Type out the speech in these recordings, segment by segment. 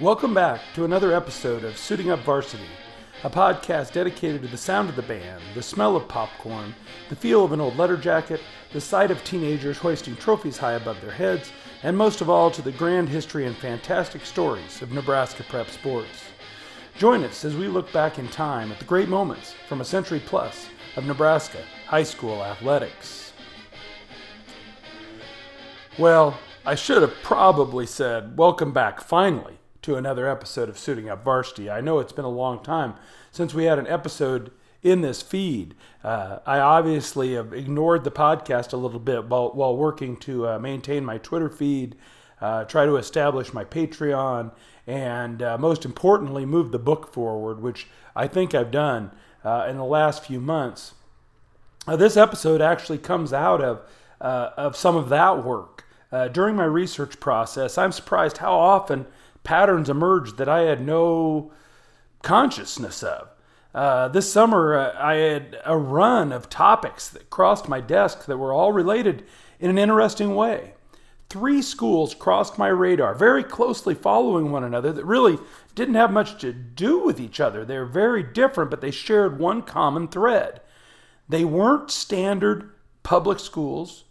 Welcome back to another episode of Suiting Up Varsity, a podcast dedicated to the sound of the band, the smell of popcorn, the feel of an old letter jacket, the sight of teenagers hoisting trophies high above their heads, and most of all to the grand history and fantastic stories of Nebraska prep sports. Join us as we look back in time at the great moments from a century plus of Nebraska high school athletics. Well, I should have probably said, Welcome back finally to another episode of Suiting Up Varsity. I know it's been a long time since we had an episode in this feed. Uh, I obviously have ignored the podcast a little bit while, while working to uh, maintain my Twitter feed, uh, try to establish my Patreon, and uh, most importantly, move the book forward, which I think I've done uh, in the last few months. Uh, this episode actually comes out of, of some of that work. during my research process, I'm surprised how often patterns emerged that I had no consciousness of. Uh, this summer, uh, I had a run of topics that crossed my desk that were all related in an interesting way. Three schools crossed my radar, very closely following one another, that really didn't have much to do with each other. They're very different, but they shared one common thread. They weren't standard public schools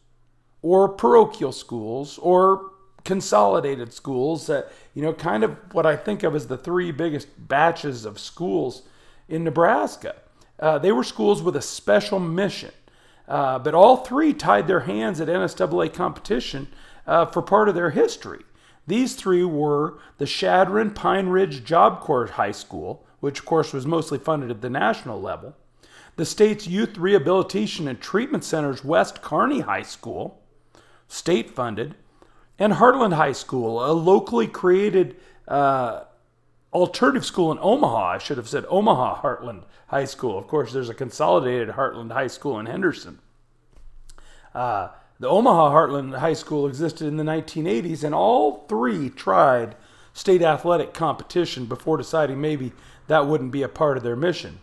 or parochial schools or consolidated schools that, you know, kind of what I think of as the three biggest batches of schools in Nebraska. Uh, they were schools with a special mission, uh, but all three tied their hands at NSAA competition uh, for part of their history. These three were the Chadron Pine Ridge Job Corps High School, which of course was mostly funded at the national level, the state's Youth Rehabilitation and Treatment Center's West Kearney High School, state funded, and Heartland High School, a locally created uh, alternative school in Omaha. I should have said Omaha Heartland High School. Of course, there's a consolidated Heartland High School in Henderson. Uh, the Omaha Heartland High School existed in the 1980s, and all three tried state athletic competition before deciding maybe that wouldn't be a part of their mission.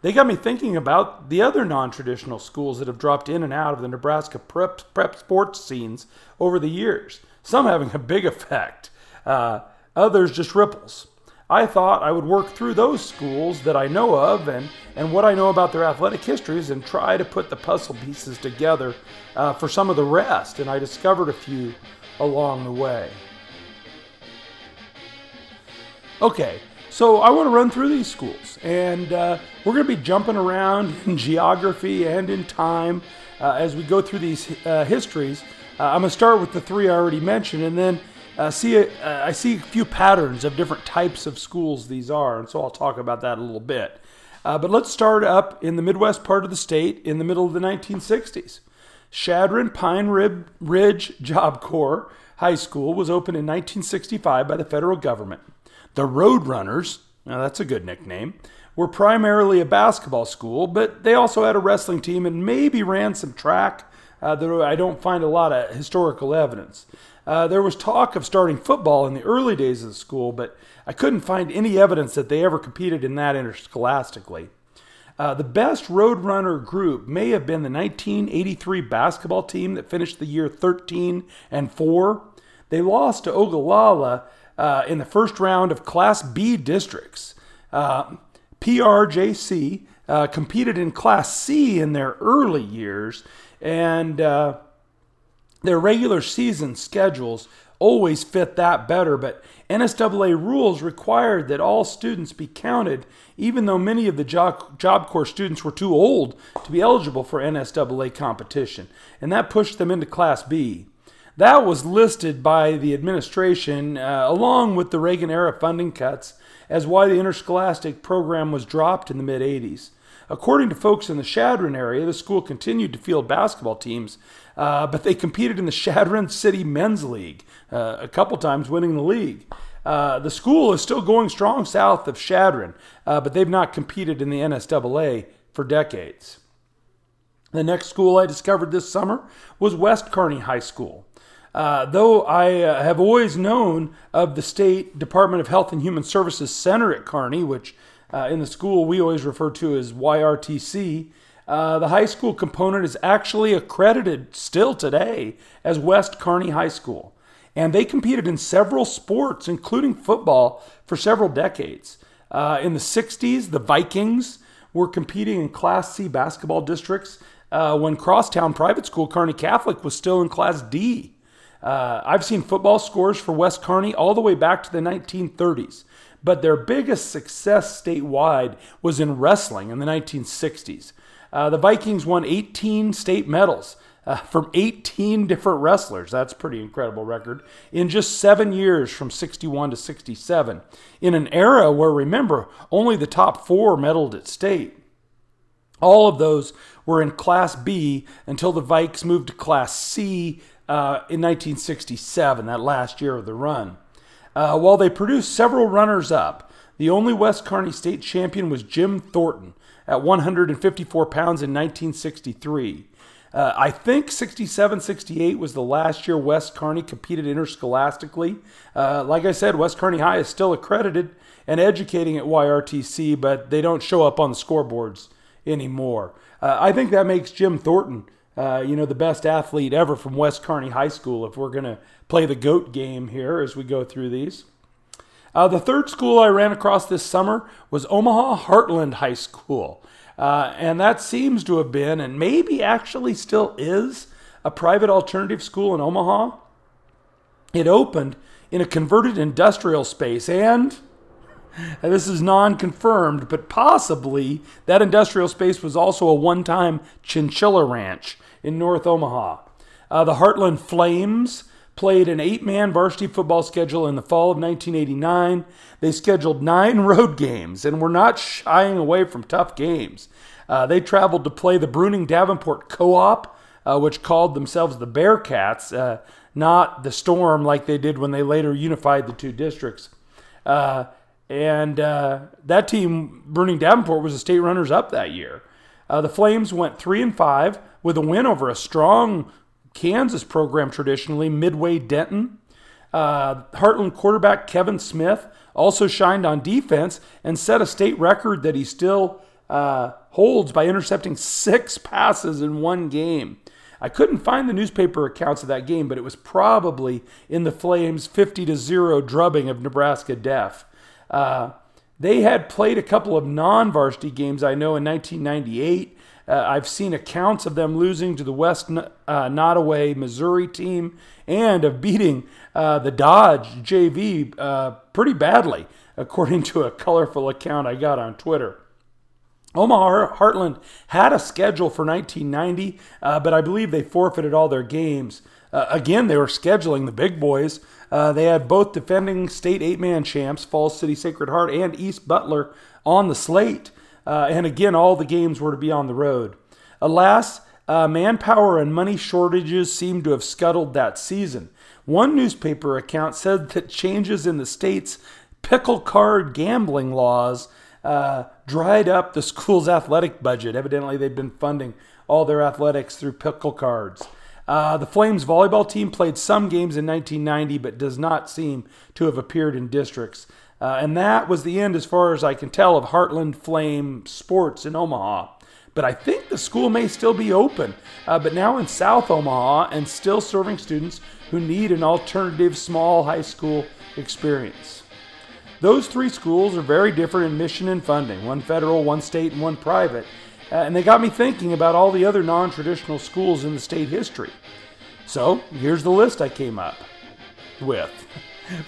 They got me thinking about the other non traditional schools that have dropped in and out of the Nebraska prep, prep sports scenes over the years some having a big effect, uh, others just ripples. I thought I would work through those schools that I know of and, and what I know about their athletic histories and try to put the puzzle pieces together uh, for some of the rest, and I discovered a few along the way. Okay, so I want to run through these schools, and uh, we're going to be jumping around in geography and in time uh, as we go through these uh, histories. Uh, I'm going to start with the three I already mentioned, and then uh, see a, uh, I see a few patterns of different types of schools these are, and so I'll talk about that a little bit. Uh, but let's start up in the Midwest part of the state in the middle of the 1960s. Chadron Pine Rib Ridge Job Corps High School was opened in 1965 by the federal government. The Roadrunners, now that's a good nickname, were primarily a basketball school, but they also had a wrestling team and maybe ran some track uh, there, I don't find a lot of historical evidence. Uh, there was talk of starting football in the early days of the school, but I couldn't find any evidence that they ever competed in that interscholastically. Uh, the best Roadrunner group may have been the 1983 basketball team that finished the year 13 and 4. They lost to Ogallala uh, in the first round of Class B districts. Uh, PRJC uh, competed in Class C in their early years and uh, their regular season schedules always fit that better, but NSAA rules required that all students be counted, even though many of the job, job Corps students were too old to be eligible for NSAA competition, and that pushed them into Class B. That was listed by the administration, uh, along with the Reagan era funding cuts, as why the interscholastic program was dropped in the mid 80s. According to folks in the Chadron area, the school continued to field basketball teams, uh, but they competed in the Chadron City Men's League, uh, a couple times winning the league. Uh, the school is still going strong south of Chadron, uh, but they've not competed in the NSAA for decades. The next school I discovered this summer was West Kearney High School. Uh, though I uh, have always known of the State Department of Health and Human Services Center at Kearney, which uh, in the school we always refer to as YRTC. Uh, the high school component is actually accredited still today as West Kearney High School. and they competed in several sports, including football, for several decades. Uh, in the 60s, the Vikings were competing in Class C basketball districts uh, when Crosstown Private School, Kearney Catholic, was still in Class D. Uh, I've seen football scores for West Kearney all the way back to the 1930s, but their biggest success statewide was in wrestling in the 1960s. Uh, the Vikings won 18 state medals uh, from 18 different wrestlers. That's pretty incredible record in just seven years from 61 to 67. In an era where, remember, only the top four medaled at state. All of those were in Class B until the Vikes moved to Class C uh, in 1967, that last year of the run. Uh, while they produced several runners up, the only West Kearney state champion was Jim Thornton at 154 pounds in 1963. Uh, I think 67 68 was the last year West Kearney competed interscholastically. Uh, like I said, West Kearney High is still accredited and educating at YRTC, but they don't show up on the scoreboards anymore. Uh, I think that makes Jim Thornton, uh, you know, the best athlete ever from West Kearney High School if we're going to play the GOAT game here as we go through these. Uh, the third school I ran across this summer was Omaha Heartland High School. Uh, and that seems to have been, and maybe actually still is, a private alternative school in Omaha. It opened in a converted industrial space, and, and this is non confirmed, but possibly that industrial space was also a one time chinchilla ranch in North Omaha. Uh, the Heartland Flames played an eight man varsity football schedule in the fall of 1989. They scheduled nine road games and were not shying away from tough games. Uh, they traveled to play the Bruning Davenport Co op, uh, which called themselves the Bearcats, uh, not the Storm like they did when they later unified the two districts. Uh, and uh, that team, Bruning Davenport, was the state runners up that year. Uh, the Flames went three and five with a win over a strong Kansas program traditionally, Midway Denton. Uh, Heartland quarterback Kevin Smith also shined on defense and set a state record that he still uh, holds by intercepting six passes in one game. I couldn't find the newspaper accounts of that game, but it was probably in the Flames' 50 to 0 drubbing of Nebraska Deaf. Uh, they had played a couple of non varsity games, I know, in 1998 uh, I've seen accounts of them losing to the West uh, Nodaway Missouri team and of beating uh, the Dodge JV uh, pretty badly, according to a colorful account I got on Twitter. Omaha Heartland had a schedule for 1990, uh, but I believe they forfeited all their games. Uh, again, they were scheduling the big boys. Uh, they had both defending state eight man champs, Falls City Sacred Heart and East Butler, on the slate. Uh, and again, all the games were to be on the road. Alas, uh, manpower and money shortages seem to have scuttled that season. One newspaper account said that changes in the state's pickle card gambling laws uh, dried up the school's athletic budget. Evidently, they've been funding all their athletics through pickle cards. Uh, the Flames volleyball team played some games in 1990, but does not seem to have appeared in districts. Uh, and that was the end, as far as I can tell, of Heartland Flame Sports in Omaha. But I think the school may still be open, uh, but now in South Omaha and still serving students who need an alternative small high school experience. Those three schools are very different in mission and funding one federal, one state, and one private. Uh, and they got me thinking about all the other non traditional schools in the state history. So here's the list I came up with.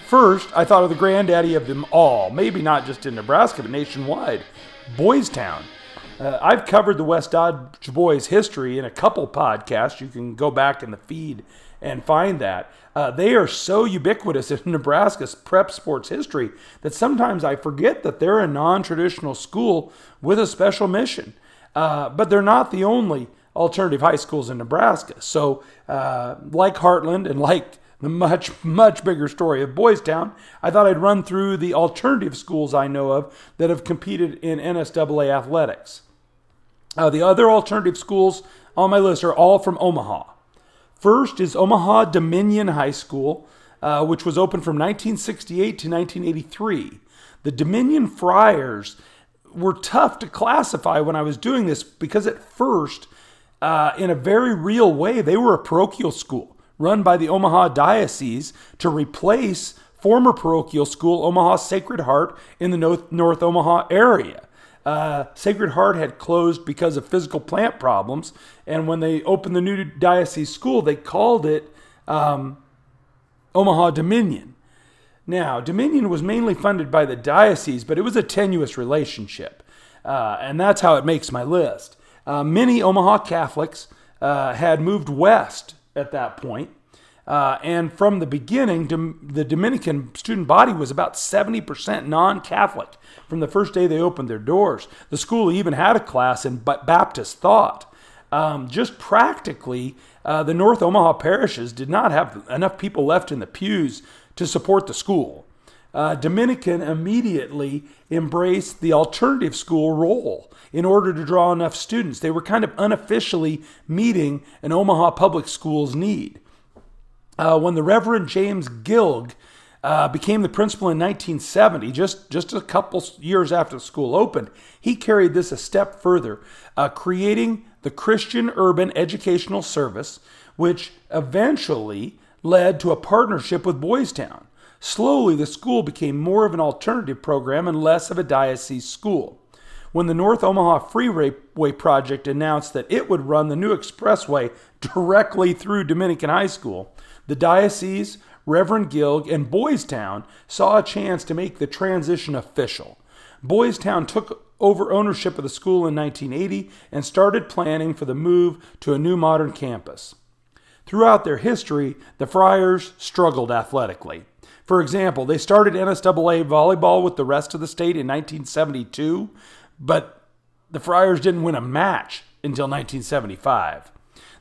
First, I thought of the granddaddy of them all, maybe not just in Nebraska, but nationwide Boys Town. Uh, I've covered the West Dodge Boys history in a couple podcasts. You can go back in the feed and find that. Uh, they are so ubiquitous in Nebraska's prep sports history that sometimes I forget that they're a non traditional school with a special mission. Uh, but they're not the only alternative high schools in Nebraska. So, uh, like Heartland and like the much, much bigger story of Boys Town, I thought I'd run through the alternative schools I know of that have competed in NSAA athletics. Uh, the other alternative schools on my list are all from Omaha. First is Omaha Dominican High School, uh, which was open from 1968 to 1983. The Dominican Friars were tough to classify when I was doing this because at first, uh, in a very real way, they were a parochial school run by the Omaha Diocese to replace former parochial school Omaha Sacred Heart in the North, North Omaha area. Uh, Sacred Heart had closed because of physical plant problems, and when they opened the new diocese school, they called it um, Omaha Dominican. Now, Dominican was mainly funded by the diocese, but it was a tenuous relationship, uh, and that's how it makes my list. Uh, many Omaha Catholics uh, had moved west at that point, uh, and from the beginning, the Dominican student body was about 70% non Catholic from the first day they opened their doors. The school even had a class in Baptist thought. Um, just practically, uh, the North Omaha parishes did not have enough people left in the pews to support the school. Uh, Dominican immediately embraced the alternative school role in order to draw enough students. They were kind of unofficially meeting an Omaha public schools need. Uh, when the Reverend James Gilg uh, became the principal in 1970, just, just a couple years after the school opened, he carried this a step further, uh, creating the Christian Urban Educational Service, which eventually led to a partnership with Boys Town. Slowly, the school became more of an alternative program and less of a diocese school. When the North Omaha Freeway Project announced that it would run the new expressway directly through Dominican High School, the diocese, Reverend Gilg, and Boys Town saw a chance to make the transition official. Boys Town took over ownership of the school in 1980 and started planning for the move to a new modern campus. Throughout their history, the Friars struggled athletically. For example, they started NSAA volleyball with the rest of the state in 1972, but the Friars didn't win a match until 1975.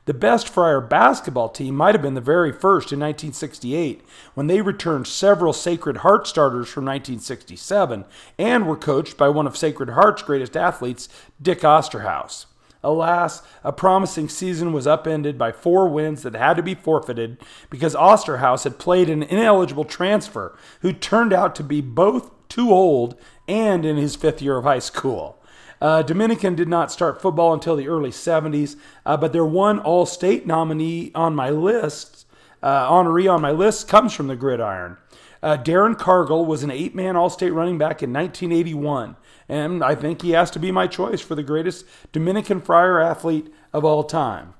The best Friar basketball team might have been the very first in 1968, when they returned several Sacred Heart starters from 1967 and were coached by one of Sacred Heart's greatest athletes, Dick Osterhaus. Alas, a promising season was upended by four wins that had to be forfeited because Osterhaus had played an ineligible transfer who turned out to be both too old and in his fifth year of high school. Uh, Dominican did not start football until the early 70s, uh, but their one All State nominee on my list, uh, honoree on my list, comes from the gridiron. Uh, Darren Cargill was an eight man All State running back in 1981, and I think he has to be my choice for the greatest Dominican Friar athlete of all time.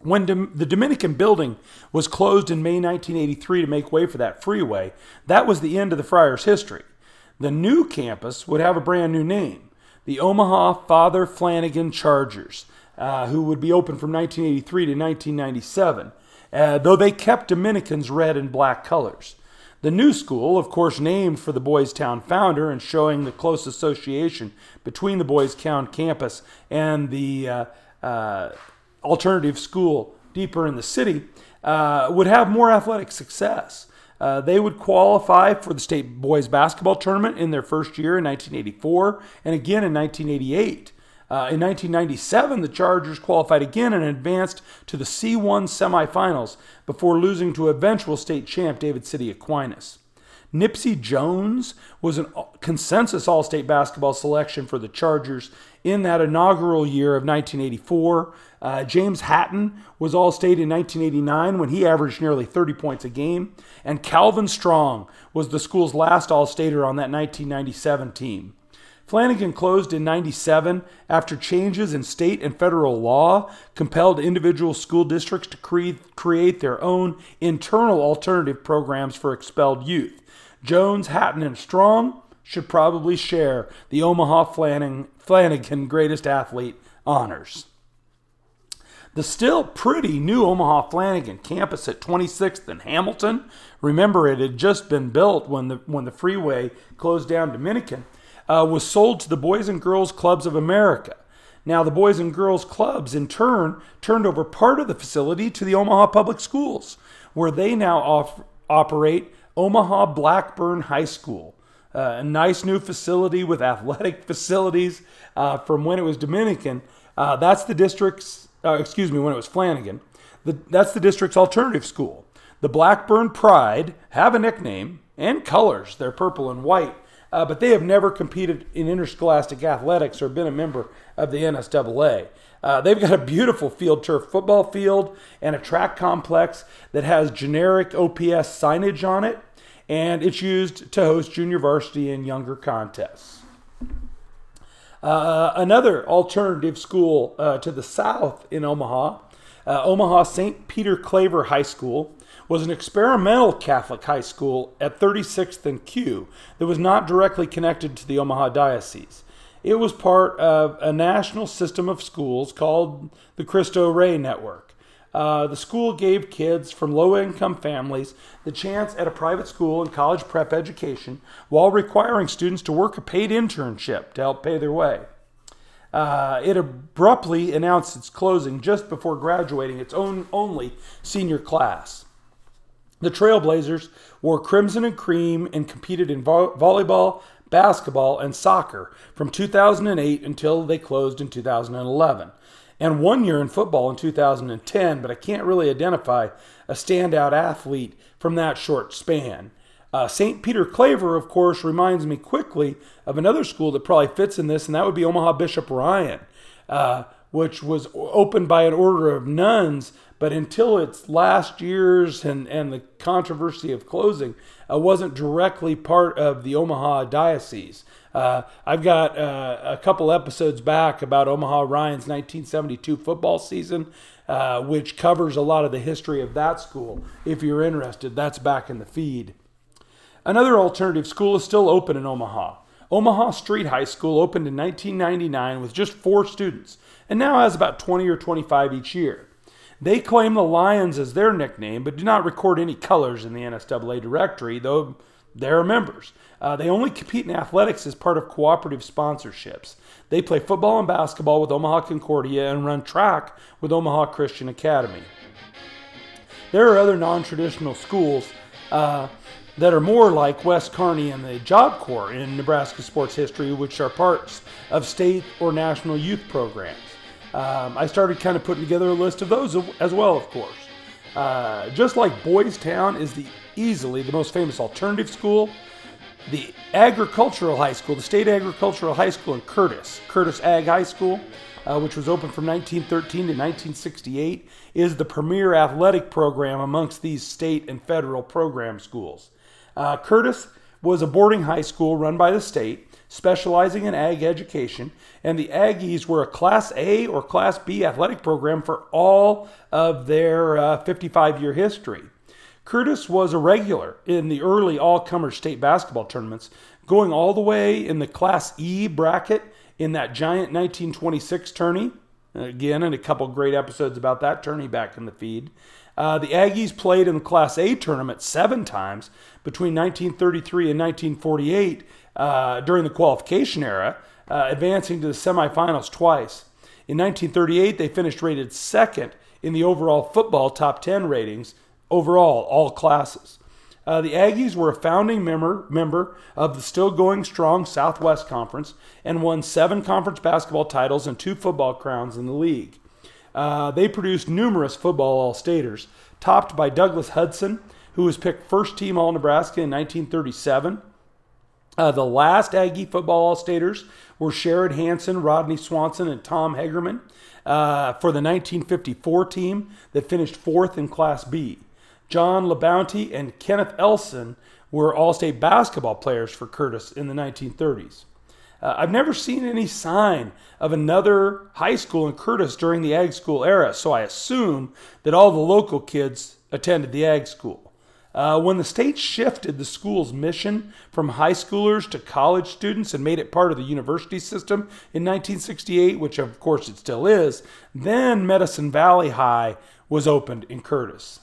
When the Dominican building was closed in May 1983 to make way for that freeway, that was the end of the Friars' history. The new campus would have a brand new name the Omaha Father Flanagan Chargers, uh, who would be open from 1983 to 1997, uh, though they kept Dominicans red and black colors. The new school, of course, named for the Boys Town founder and showing the close association between the Boys Town campus and the uh, uh alternative school deeper in the city, uh, would have more athletic success. Uh, they would qualify for the state boys basketball tournament in their first year in 1984 and again in 1988. Uh, in 1997, the Chargers qualified again and advanced to the C1 semifinals before losing to eventual state champ David City Aquinas. Nipsey Jones was a consensus All State basketball selection for the Chargers in that inaugural year of 1984. Uh, James Hatton was All State in 1989 when he averaged nearly 30 points a game. And Calvin Strong was the school's last All Stater on that 1997 team. Flanagan closed in 97 after changes in state and federal law compelled individual school districts to cre- create their own internal alternative programs for expelled youth. Jones, Hatton, and Strong should probably share the Omaha Flanagan Greatest Athlete honors. The still pretty new Omaha Flanagan campus at 26th and Hamilton, remember it had just been built when the, when the freeway closed down Dominican, uh, was sold to the Boys and Girls Clubs of America. Now, the Boys and Girls Clubs, in turn, turned over part of the facility to the Omaha Public Schools, where they now off- operate Omaha Blackburn High School. Uh, a nice new facility with athletic facilities uh, from when it was Dominican. Uh, that's the district's, uh, excuse me, when it was Flanagan. The, that's the district's alternative school. The Blackburn Pride have a nickname and colors. They're purple and white. Uh, but they have never competed in interscholastic athletics or been a member of the NSAA. Uh, they've got a beautiful field turf football field and a track complex that has generic OPS signage on it, and it's used to host junior varsity and younger contests. Uh, another alternative school uh, to the south in Omaha, uh, Omaha St. Peter Claver High School, was an experimental Catholic high school at 36th and Q that was not directly connected to the Omaha Diocese. It was part of a national system of schools called the Cristo Rey Network. Uh, the school gave kids from low income families the chance at a private school and college prep education while requiring students to work a paid internship to help pay their way. Uh, it abruptly announced its closing just before graduating its own only senior class. The Trailblazers wore crimson and cream and competed in vo- volleyball, basketball, and soccer from 2008 until they closed in 2011, and one year in football in 2010, but I can't really identify a standout athlete from that short span. Uh, St. Peter Claver, of course, reminds me quickly of another school that probably fits in this, and that would be Omaha Bishop Ryan, uh, which was opened by an order of nuns but until its last years and, and the controversy of closing, uh, wasn't directly part of the Omaha Diocese. Uh, I've got uh, a couple episodes back about Omaha Ryan's 1972 football season, uh, which covers a lot of the history of that school. If you're interested, that's back in the feed. Another alternative school is still open in Omaha. Omaha Street High School opened in 1999 with just four students and now has about 20 or 25 each year. They claim the Lions as their nickname, but do not record any colors in the NSAA directory, though they're members. Uh, they only compete in athletics as part of cooperative sponsorships. They play football and basketball with Omaha Concordia and run track with Omaha Christian Academy. There are other non traditional schools uh, that are more like West Kearney and the Job Corps in Nebraska sports history, which are parts of state or national youth programs um, I started kind of putting together a list of those as well, of course. Uh, just like Boys Town is the easily the most famous alternative school, the agricultural high school, the state agricultural high school in Curtis, Curtis Ag High School, uh, which was open from 1913 to 1968, is the premier athletic program amongst these state and federal program schools. Uh, Curtis was a boarding high school run by the state specializing in ag education, and the Aggies were a Class A or Class B athletic program for all of their 55 uh, year history. Curtis was a regular in the early all comer state basketball tournaments, going all the way in the Class E bracket in that giant 1926 tourney. Again, and a couple great episodes about that tourney back in the feed. Uh, the Aggies played in the Class A tournament seven times between 1933 and 1948 uh, during the qualification era, uh, advancing to the semifinals twice. In 1938, they finished rated second in the overall football top 10 ratings, overall, all classes. Uh, the Aggies were a founding member, member of the still going strong Southwest Conference and won seven conference basketball titles and two football crowns in the league. Uh, they produced numerous football All Staters, topped by Douglas Hudson, who was picked first team All Nebraska in 1937. Uh, the last Aggie football All-Staters were Sherrod Hanson, Rodney Swanson, and Tom Hagerman uh, for the 1954 team that finished fourth in Class B. John LeBounty and Kenneth Elson were All-State basketball players for Curtis in the 1930s. Uh, I've never seen any sign of another high school in Curtis during the Ag School era, so I assume that all the local kids attended the Ag School. Uh, when the state shifted the school's mission from high schoolers to college students and made it part of the university system in 1968, which of course it still is, then Medicine Valley High was opened in Curtis.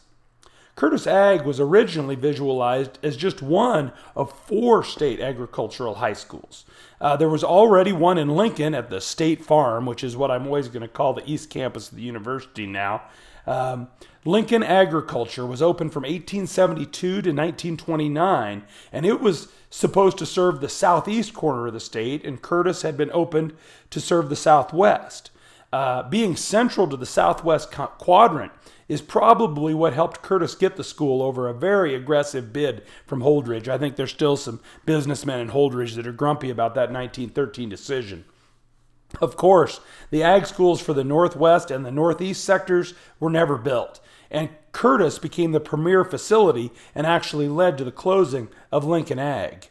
Curtis Ag was originally visualized as just one of four state agricultural high schools. Uh, there was already one in Lincoln at the State Farm, which is what I'm always going to call the East Campus of the university now. Um, Lincoln Agriculture was open from 1872 to 1929, and it was supposed to serve the southeast corner of the state, and Curtis had been opened to serve the southwest. Uh, being central to the southwest quadrant, is probably what helped Curtis get the school over a very aggressive bid from Holdrege. I think there's still some businessmen in Holdrege that are grumpy about that 1913 decision. Of course, the ag schools for the Northwest and the Northeast sectors were never built, and Curtis became the premier facility and actually led to the closing of Lincoln Ag.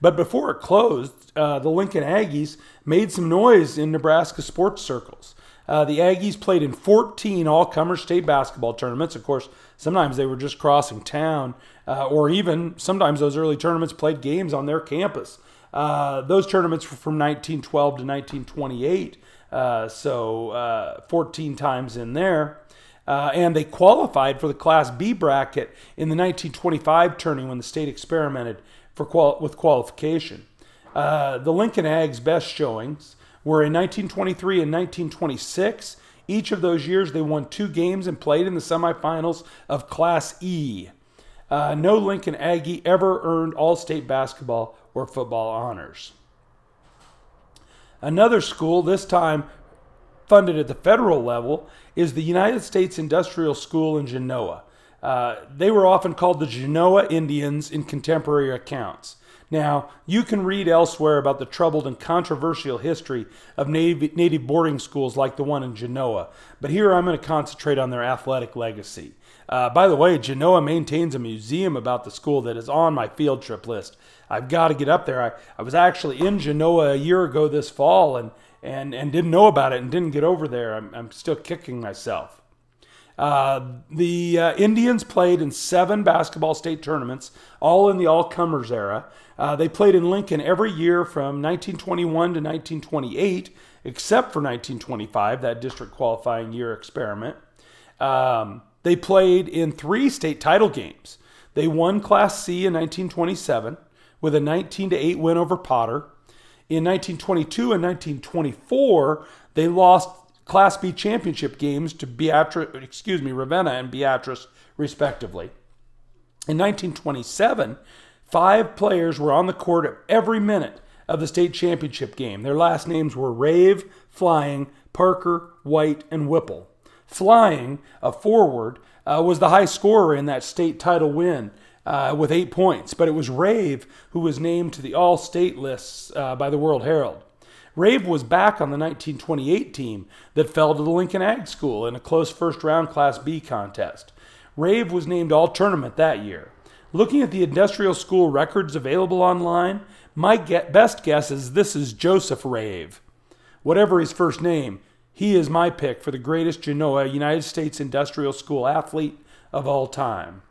But before it closed, uh, the Lincoln Aggies made some noise in Nebraska sports circles. Uh, the Aggies played in 14 all comer state basketball tournaments. Of course, sometimes they were just crossing town, uh, or even sometimes those early tournaments played games on their campus. Uh, those tournaments were from 1912 to 1928, uh, so uh, 14 times in there. Uh, and they qualified for the Class B bracket in the 1925 tourney when the state experimented for with qualification. Uh, the Lincoln Ags' best showings were in 1923 and 1926. Each of those years, they won two games and played in the semifinals of Class E. Uh, no Lincoln Aggie ever earned all state basketball or football honors. Another school, this time funded at the federal level, is the United States Industrial School in Genoa. Uh, they were often called the Genoa Indians in contemporary accounts. Now, you can read elsewhere about the troubled and controversial history of native, boarding schools like the one in Genoa, but here I'm going to concentrate on their athletic legacy. Uh, by the way, Genoa maintains a museum about the school that is on my field trip list. I've got to get up there. I, I was actually in Genoa a year ago this fall and, and, and didn't know about it and didn't get over there. I'm, I'm still kicking myself. Uh, the uh, Indians played in seven basketball state tournaments, all in the all comers era. Uh, they played in Lincoln every year from 1921 to 1928, except for 1925, that district qualifying year experiment. Um, they played in three state title games. They won Class C in 1927 with a 19 to 8 win over Potter. In 1922 and 1924, they lost Class B championship games to Beatrice, excuse me, Ravenna and Beatrice, respectively. In 1927, five players were on the court every minute of the state championship game. Their last names were Rave, Flying, Parker, White, and Whipple. Flying, a forward, uh, was the high scorer in that state title win uh, with eight points, but it was Rave who was named to the all state lists uh, by the World Herald. Rave was back on the 1928 team that fell to the Lincoln Ag School in a close first round Class B contest. Rave was named all tournament that year. Looking at the industrial school records available online, my get best guess is this is Joseph Rave. Whatever his first name, he is my pick for the greatest Genoa United States industrial school athlete of all time.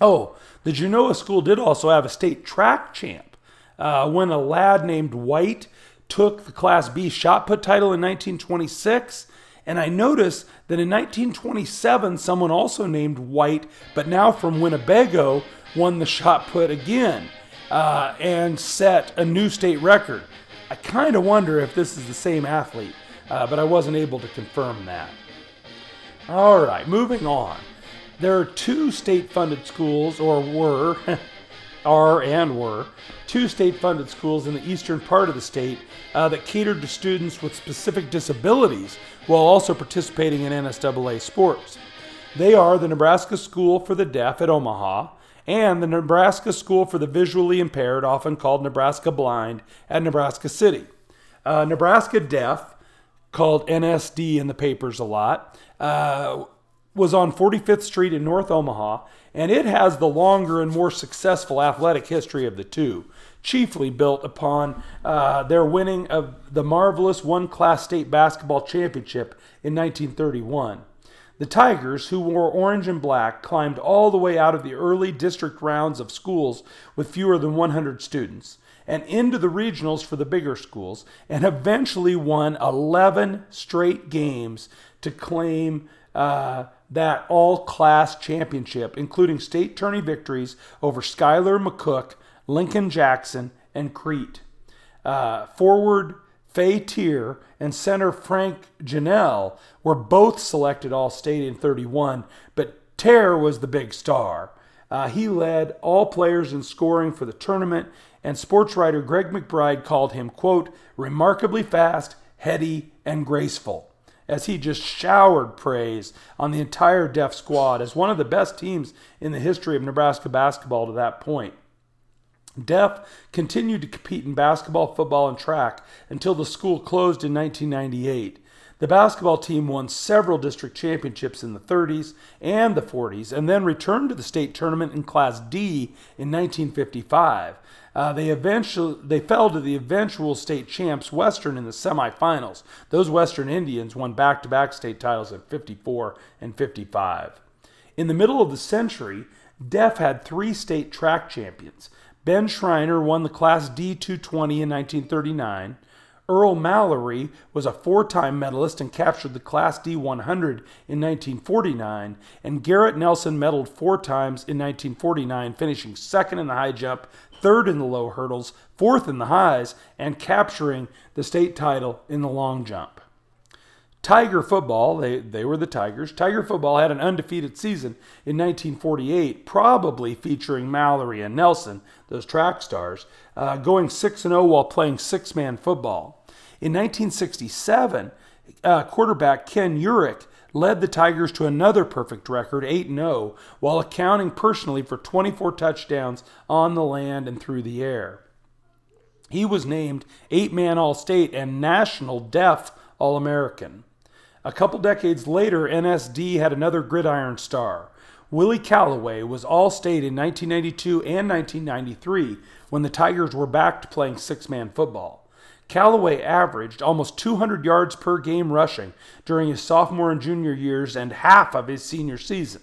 Oh, the Genoa school did also have a state track champ uh, when a lad named White took the Class B shot put title in 1926. And I noticed that in 1927, someone also named White, but now from Winnebago, won the shot put again uh, and set a new state record. I kind of wonder if this is the same athlete, uh, but I wasn't able to confirm that. All right, moving on. There are two state funded schools, or were, are and were, two state funded schools in the eastern part of the state uh, that catered to students with specific disabilities while also participating in NSAA sports. They are the Nebraska School for the Deaf at Omaha and the Nebraska School for the Visually Impaired, often called Nebraska Blind, at Nebraska City. Uh, Nebraska Deaf, called NSD in the papers a lot, uh, was on 45th Street in North Omaha, and it has the longer and more successful athletic history of the two, chiefly built upon uh, their winning of the marvelous one class state basketball championship in 1931. The Tigers, who wore orange and black, climbed all the way out of the early district rounds of schools with fewer than 100 students and into the regionals for the bigger schools, and eventually won 11 straight games to claim uh, that all class championship, including state tourney victories over Schuyler McCook, Lincoln Jackson, and Crete. Uh, forward Fay Tier and center Frank Janelle were both selected All State in 31, but Tear was the big star. Uh, he led all players in scoring for the tournament, and sports writer Gregg McBride called him, quote, remarkably fast, heady, and graceful. As he just showered praise on the entire Deaf squad as one of the best teams in the history of Nebraska basketball to that point. Deaf continued to compete in basketball, football, and track until the school closed in 1998. The basketball team won several district championships in the 30s and the 40s and then returned to the state tournament in Class D in 1955. Uh, they eventually they fell to the eventual state champs Western in the semifinals. Those Western Indians won back-to-back state titles in 54 and 55. In the middle of the century, Deaf had three state track champions. Ben Schreiner won the Class D 220 in 1939. Earl Mallory was a four time medalist and captured the Class D 100 in 1949, and Garrett Nelson medaled four times in 1949, finishing second in the high jump, third in the low hurdles, fourth in the highs, and capturing the state title in the long jump. Tiger football, they, they were the Tigers. Tiger football had an undefeated season in 1948, probably featuring Mallory and Nelson, those track stars, uh, going 6 0 while playing six man football. In 1967, uh, quarterback Ken Urick led the Tigers to another perfect record, 8 0, while accounting personally for 24 touchdowns on the land and through the air. He was named eight man All State and National Deaf All American. A couple decades later, NSD had another gridiron star. Willie Calloway was All State in 1992 and 1993 when the Tigers were back to playing six man football. Calloway averaged almost 200 yards per game rushing during his sophomore and junior years and half of his senior season.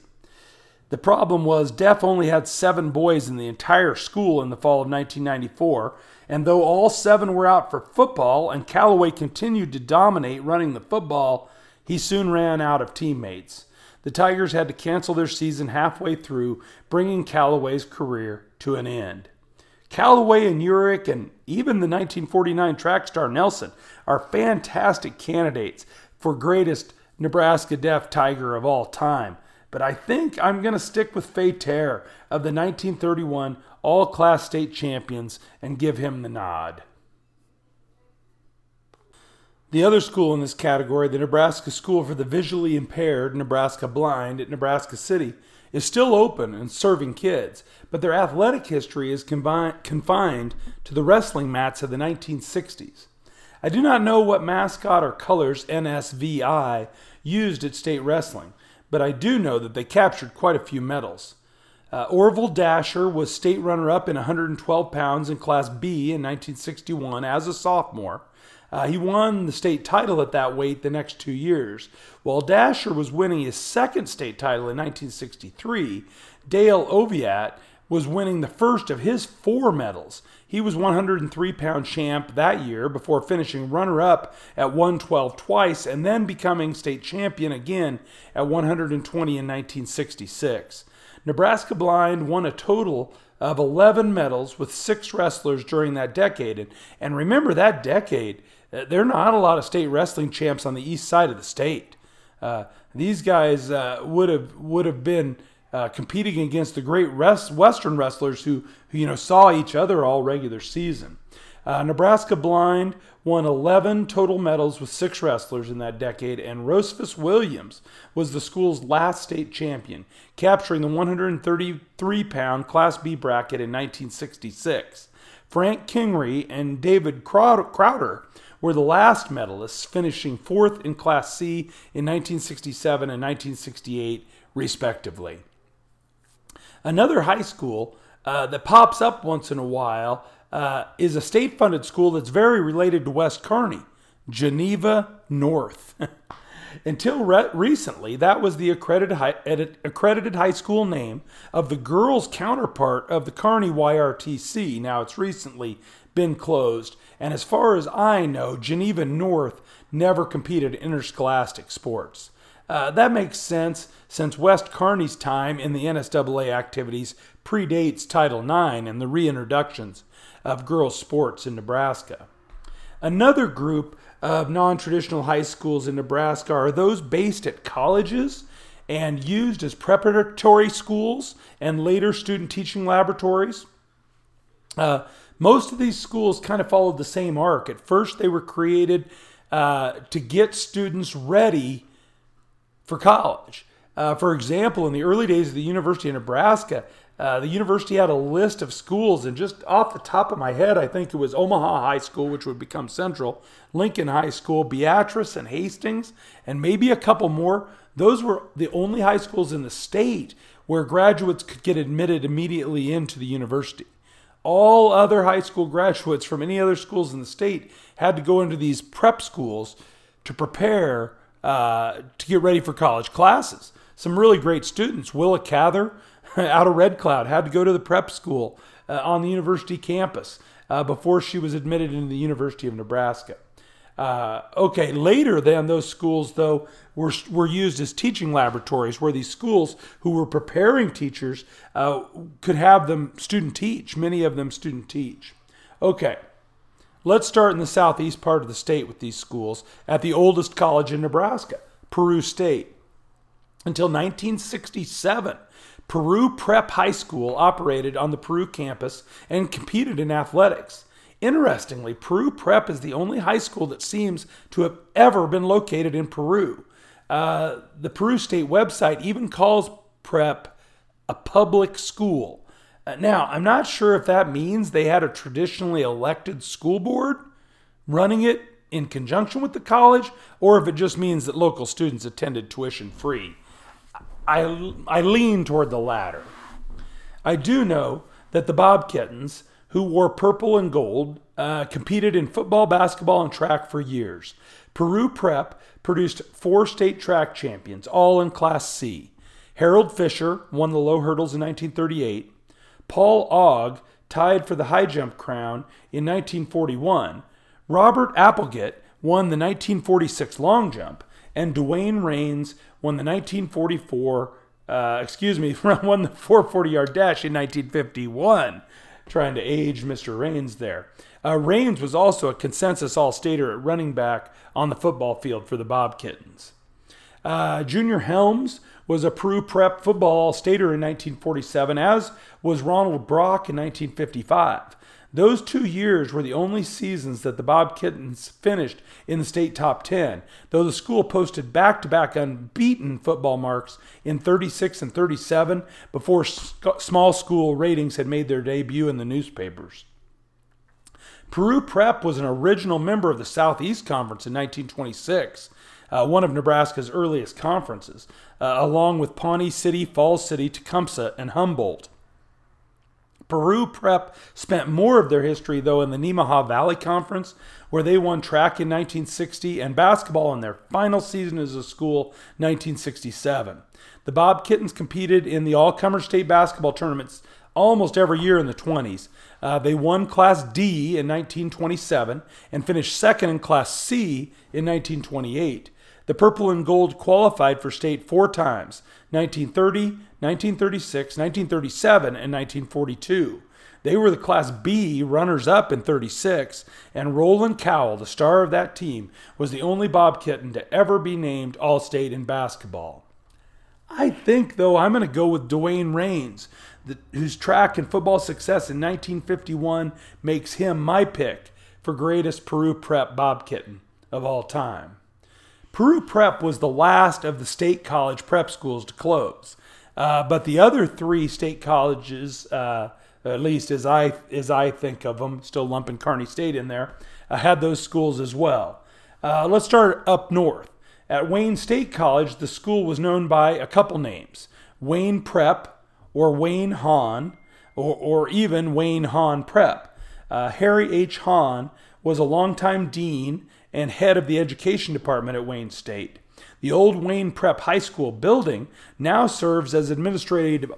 The problem was Deaf only had seven boys in the entire school in the fall of 1994, and though all seven were out for football and Calloway continued to dominate running the football, he soon ran out of teammates. The Tigers had to cancel their season halfway through, bringing Calloway's career to an end. Calloway and Urick and even the 1949 track star Nelson are fantastic candidates for greatest Nebraska Deaf Tiger of all time. But I think I'm going to stick with Fay Terre of the 1931 All Class State Champions and give him the nod. The other school in this category, the Nebraska School for the Visually Impaired, Nebraska Blind at Nebraska City, is still open and serving kids, but their athletic history is confined to the wrestling mats of the 1960s. I do not know what mascot or colors NSVI used at state wrestling, but I do know that they captured quite a few medals. Uh, Orville Dasher was state runner up in 112 pounds in Class B in 1961 as a sophomore. Uh, he won the state title at that weight the next two years. While Dasher was winning his second state title in 1963, Dale Oviatt was winning the first of his four medals. He was 103 pound champ that year before finishing runner up at 112 twice and then becoming state champion again at 120 in 1966. Nebraska Blind won a total of 11 medals with six wrestlers during that decade. And, and remember, that decade, there are not a lot of state wrestling champs on the east side of the state. Uh, these guys uh, would have would have been uh, competing against the great rest, Western wrestlers who, who you know saw each other all regular season. Uh, Nebraska Blind won 11 total medals with six wrestlers in that decade, and Rosefus Williams was the school's last state champion, capturing the 133 pound Class B bracket in 1966. Frank Kingery and David Crowder were the last medalists, finishing fourth in Class C in 1967 and 1968, respectively. Another high school uh, that pops up once in a while uh, is a state funded school that's very related to West Kearney, Geneva North. Until re- recently, that was the accredited high, accredited high school name of the girls' counterpart of the Kearney YRTC. Now, it's recently been closed, and as far as I know, Geneva North never competed in interscholastic sports. Uh, that makes sense since West Kearney's time in the NSAA activities predates Title IX and the reintroductions of girls' sports in Nebraska. Another group of non traditional high schools in Nebraska are those based at colleges and used as preparatory schools and later student teaching laboratories. Uh, most of these schools kind of followed the same arc. At first, they were created uh, to get students ready for college. Uh, for example, in the early days of the University of Nebraska, uh, the university had a list of schools, and just off the top of my head, I think it was Omaha High School, which would become Central, Lincoln High School, Beatrice, and Hastings, and maybe a couple more. Those were the only high schools in the state where graduates could get admitted immediately into the university. All other high school graduates from any other schools in the state had to go into these prep schools to prepare uh, to get ready for college classes. Some really great students. Willa Cather out of Red Cloud had to go to the prep school uh, on the university campus uh, before she was admitted into the University of Nebraska. Uh, okay, later then, those schools, though, were, were used as teaching laboratories where these schools who were preparing teachers uh, could have them student teach, many of them student teach. Okay, let's start in the southeast part of the state with these schools at the oldest college in Nebraska, Peru State. Until 1967, Peru Prep High School operated on the Peru campus and competed in athletics. Interestingly, Peru Prep is the only high school that seems to have ever been located in Peru. Uh, the Peru State website even calls Prep a public school. Uh, now, I'm not sure if that means they had a traditionally elected school board running it in conjunction with the college, or if it just means that local students attended tuition free. I, I lean toward the latter. I do know that the Bob Kittens who wore purple and gold, uh, competed in football, basketball, and track for years. Peru Prep produced four state track champions, all in Class C. Harold Fisher won the low hurdles in 1938. Paul Ogg tied for the high jump crown in 1941. Robert Applegate won the 1946 long jump, and Dwayne Rains won the 1944, uh, excuse me, won the 440 yard dash in 1951 trying to age Mr. Rains there. Uh, Rains was also a consensus All Stater at running back on the football field for the Bob Kittens. Uh, Junior Helms was a Peru Prep football All Stater in 1947, as was Ronald Brock in 1955. Those two years were the only seasons that the Bob Kittens finished in the state top 10, though the school posted back to back unbeaten football marks in 36 and 37 before small school ratings had made their debut in the newspapers. Peru Prep was an original member of the Southeast Conference in 1926, uh, one of Nebraska's earliest conferences, uh, along with Pawnee City, Falls City, Tecumseh, and Humboldt. Peru Prep spent more of their history, though, in the Nemaha Valley Conference, where they won track in 1960 and basketball in their final season as a school, 1967. The Bob Kittens competed in the all comer state basketball tournaments almost every year in the 20s. Uh, they won Class D in 1927 and finished second in Class C in 1928. The Purple and Gold qualified for state four times 1930, 1936, 1937, and 1942. They were the Class B runners up in 36, and Roland Cowell, the star of that team, was the only Bob Kitten to ever be named All State in basketball. I think, though, I'm going to go with Dwayne Rains, the, whose track and football success in 1951 makes him my pick for greatest Peru Prep Bob Kitten of all time. Peru Prep was the last of the state college prep schools to close. Uh, but the other three state colleges, uh, at least as I as I think of them, still lumping Kearney State in there, uh, had those schools as well. Uh, let's start up north. At Wayne State College, the school was known by a couple names: Wayne Prep or Wayne Hahn, or, or even Wayne Hahn Prep. Uh, Harry H. Hahn was a longtime dean and head of the education department at Wayne State. The old Wayne Prep High School building now serves as administrative,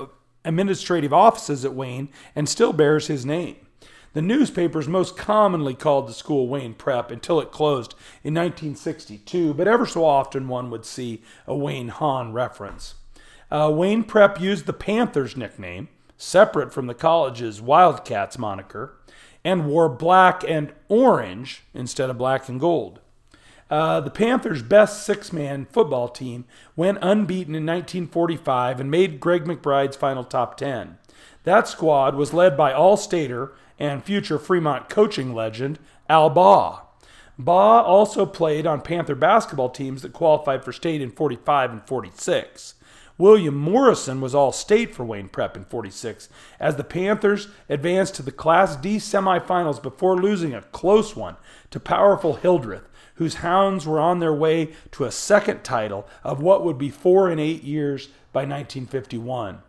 administrative offices at Wayne and still bears his name. The newspapers most commonly called the school Wayne Prep until it closed in 1962, but ever so often one would see a Wayne Hahn reference. Uh, Wayne Prep used the Panthers nickname, separate from the college's Wildcats moniker, and wore black and orange instead of black and gold. Uh, the Panthers' best six man football team went unbeaten in 1945 and made Gregg McBride's final top 10. That squad was led by All Stater and future Fremont coaching legend Al Baugh. Baugh also played on Panther basketball teams that qualified for state in 45 and 46. William Morrison was all state for Wayne Prep in 46 as the Panthers advanced to the Class D semifinals before losing a close one to powerful Hildreth, whose Hounds were on their way to a second title of what would be four and eight years by 1951.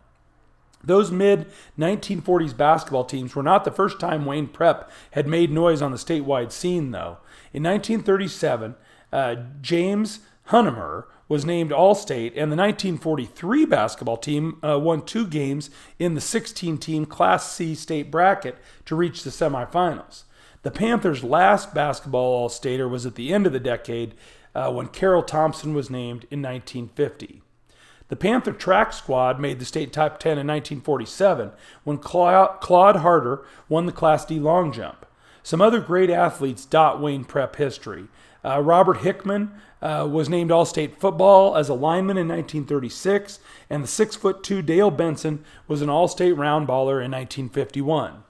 Those mid 1940s basketball teams were not the first time Wayne Prep had made noise on the statewide scene, though. In 1937, uh, James Hunnemer was named All State, and the 1943 basketball team uh, won two games in the 16 team Class C state bracket to reach the semifinals. The Panthers' last basketball All Stater was at the end of the decade uh, when Carol Thompson was named in 1950. The Panther track squad made the state top 10 in 1947 when Claude Harder won the Class D long jump. Some other great athletes dot Wayne Prep history. Uh, Robert Hickman uh, was named All State football as a lineman in 1936, and the six foot two Dale Benson was an All State round baller in 1951.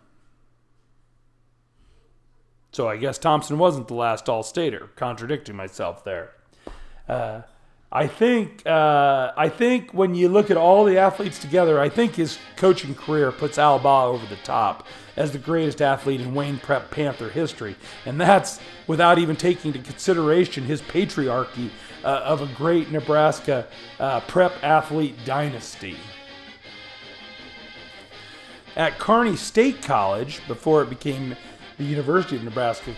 So I guess Thompson wasn't the last All Stater, contradicting myself there. Uh, I think uh, I think when you look at all the athletes together, I think his coaching career puts Al over the top as the greatest athlete in Wayne Prep Panther history, and that's without even taking into consideration his patriarchy uh, of a great Nebraska uh, prep athlete dynasty. At Kearney State College, before it became the University of Nebraska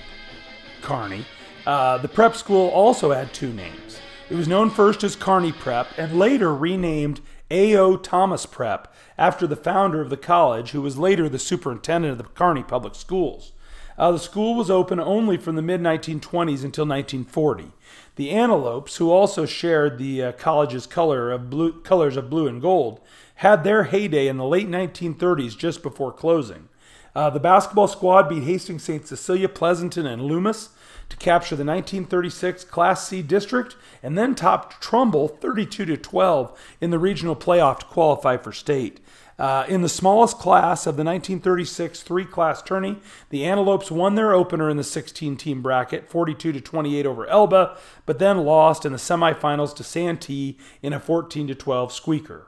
Kearney, uh, the prep school also had two names. It was known first as Kearney Prep and later renamed A.O. Thomas Prep after the founder of the college, who was later the superintendent of the Kearney Public Schools. Uh, the school was open only from the mid 1920s until 1940. The Antelopes, who also shared the uh, college's color of blue, colors of blue and gold, had their heyday in the late 1930s just before closing. Uh, the basketball squad beat Hastings St. Cecilia, Pleasanton, and Loomis to capture the 1936 Class C district and then topped Trumbull 32 to 12 in the regional playoff to qualify for state. Uh, in the smallest class of the 1936 three class tourney, the Antelopes won their opener in the 16 team bracket, 42 to 28 over Elba, but then lost in the semifinals to Santee in a 14 to 12 squeaker.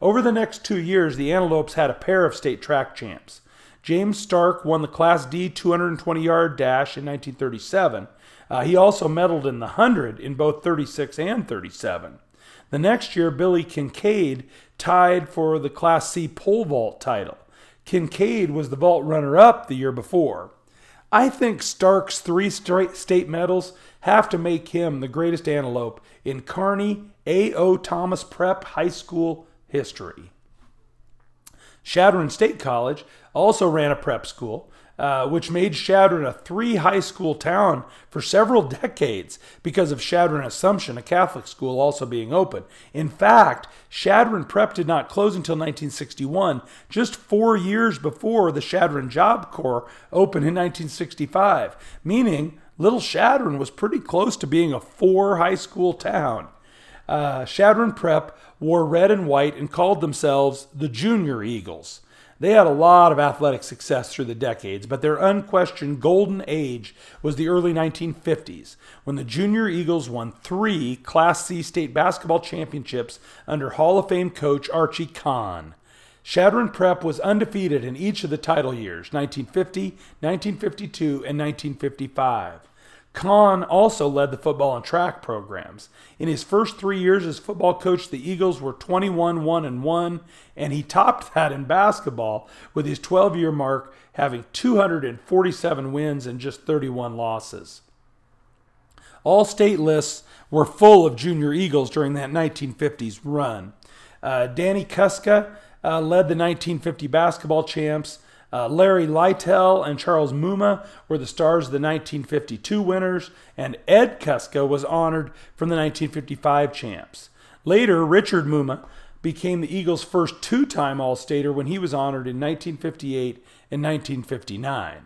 Over the next two years, the Antelopes had a pair of state track champs. James Stark won the Class D 220 yard dash in 1937. Uh, he also medaled in the 100 in both 36 and 37. The next year, Billy Kincaid tied for the Class C pole vault title. Kincaid was the vault runner up the year before. I think Stark's three state medals have to make him the greatest antelope in Kearney A.O. Thomas Prep High School history. Chadron State College also ran a prep school, uh, which made Chadron a three high school town for several decades because of Chadron Assumption, a Catholic school also being open. In fact, Chadron Prep did not close until 1961, just four years before the Chadron Job Corps opened in 1965, meaning Little Chadron was pretty close to being a four high school town. Uh, Chadron Prep wore red and white and called themselves the Junior Eagles. They had a lot of athletic success through the decades, but their unquestioned golden age was the early 1950s when the Junior Eagles won three Class C state basketball championships under Hall of Fame coach Archie Kahn. Chadron Prep was undefeated in each of the title years 1950, 1952, and 1955. Kahn also led the football and track programs. In his first three years as football coach, the Eagles were 21 1 and 1, and he topped that in basketball with his 12 year mark having 247 wins and just 31 losses. All state lists were full of junior Eagles during that 1950s run. Uh, Danny Kuska uh, led the 1950 basketball champs. Uh, Larry Lytle and Charles Muma were the stars of the 1952 winners, and Ed Kuska was honored from the 1955 champs. Later, Richard Muma became the Eagles' first two time All Stater when he was honored in 1958 and 1959.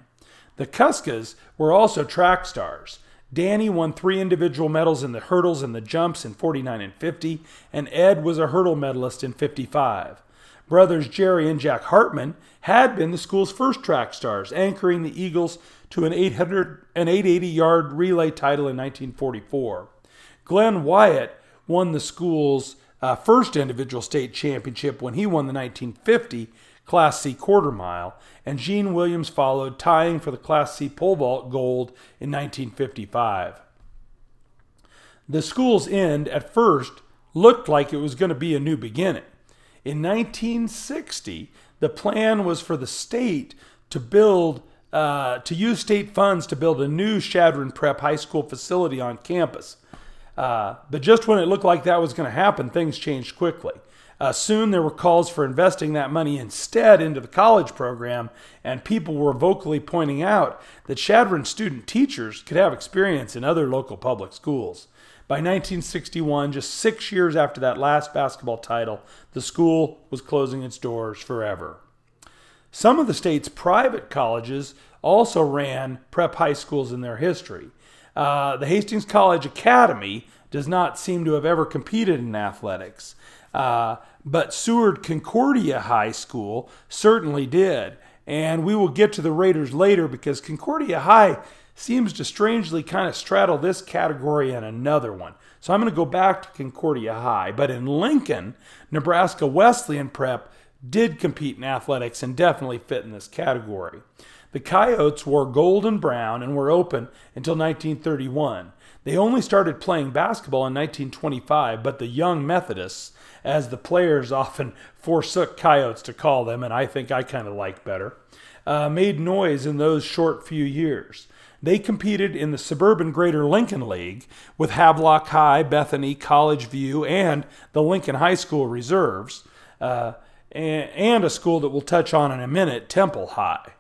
The Kuskas were also track stars. Danny won three individual medals in the hurdles and the jumps in 49 and 50, and Ed was a hurdle medalist in 55. Brothers Jerry and Jack Hartman had been the school's first track stars, anchoring the Eagles to an 800 an 880 yard relay title in 1944. Glenn Wyatt won the school's uh, first individual state championship when he won the 1950 Class C quarter mile, and Gene Williams followed, tying for the Class C pole vault gold in 1955. The school's end at first looked like it was going to be a new beginning. In 1960, the plan was for the state to build, uh, to use state funds to build a new Chadron Prep High School facility on campus. Uh, but just when it looked like that was going to happen, things changed quickly. Uh, soon there were calls for investing that money instead into the college program, and people were vocally pointing out that Chadron student teachers could have experience in other local public schools. By 1961, just six years after that last basketball title, the school was closing its doors forever. Some of the state's private colleges also ran prep high schools in their history. Uh, the Hastings College Academy does not seem to have ever competed in athletics, uh, but Seward Concordia High School certainly did. And we will get to the Raiders later because Concordia High seems to strangely kind of straddle this category and another one. So I'm going to go back to Concordia High. But in Lincoln, Nebraska Wesleyan Prep did compete in athletics and definitely fit in this category. The Coyotes wore gold and brown and were open until 1931. They only started playing basketball in 1925, but the young Methodists, as the players often forsook Coyotes to call them, and I think I kind of like better, uh, made noise in those short few years. They competed in the suburban Greater Lincoln League with Havelock High, Bethany, College View, and the Lincoln High School reserves, uh, and, and a school that we'll touch on in a minute, Temple High.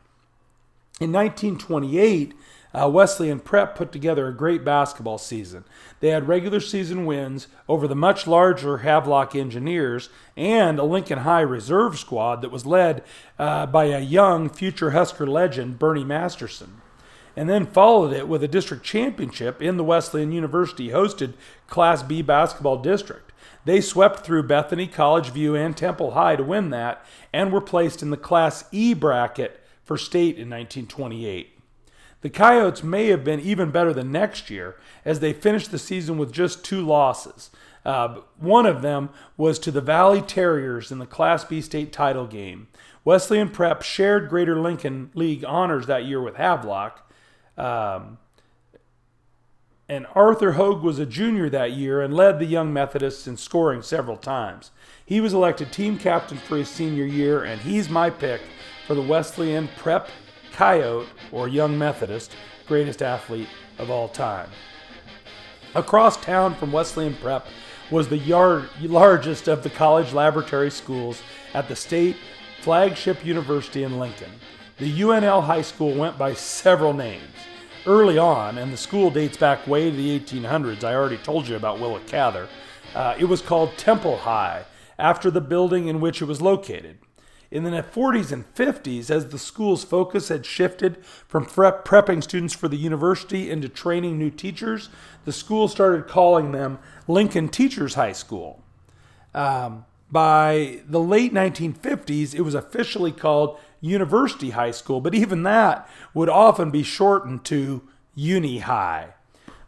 In 1928, uh, Wesleyan Prep put together a great basketball season. They had regular season wins over the much larger Havelock Engineers and a Lincoln High reserve squad that was led uh, by a young future Husker legend, Bernie Masterson and then followed it with a district championship in the Wesleyan University hosted Class B basketball district. They swept through Bethany, College View, and Temple High to win that and were placed in the Class E bracket for state in 1928. The Coyotes may have been even better the next year as they finished the season with just two losses. Uh, one of them was to the Valley Terriers in the Class B state title game. Wesleyan Prep shared Greater Lincoln League honors that year with Havelock, um, and Arthur Hogue was a junior that year and led the Young Methodists in scoring several times. He was elected team captain for his senior year, and he's my pick for the Wesleyan Prep Coyote, or Young Methodist, greatest athlete of all time. Across town from Wesleyan Prep was the yard, largest of the college laboratory schools at the state flagship university in Lincoln. The UNL High School went by several names. Early on, and the school dates back way to the 1800s, I already told you about Willa Cather, uh, it was called Temple High, after the building in which it was located. In the 40s and 50s, as the school's focus had shifted from prep- prepping students for the university into training new teachers, the school started calling them Lincoln Teachers High School. Um, by the late 1950s, it was officially called University High School, but even that would often be shortened to Uni High.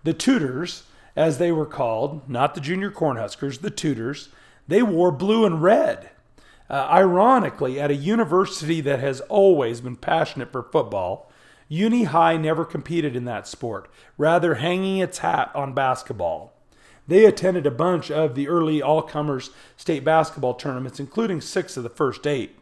The tutors, as they were called, not the junior Cornhuskers, the tutors, they wore blue and red. Uh, ironically, at a university that has always been passionate for football, Uni High never competed in that sport, rather hanging its hat on basketball. They attended a bunch of the early all comers state basketball tournaments, including six of the first eight.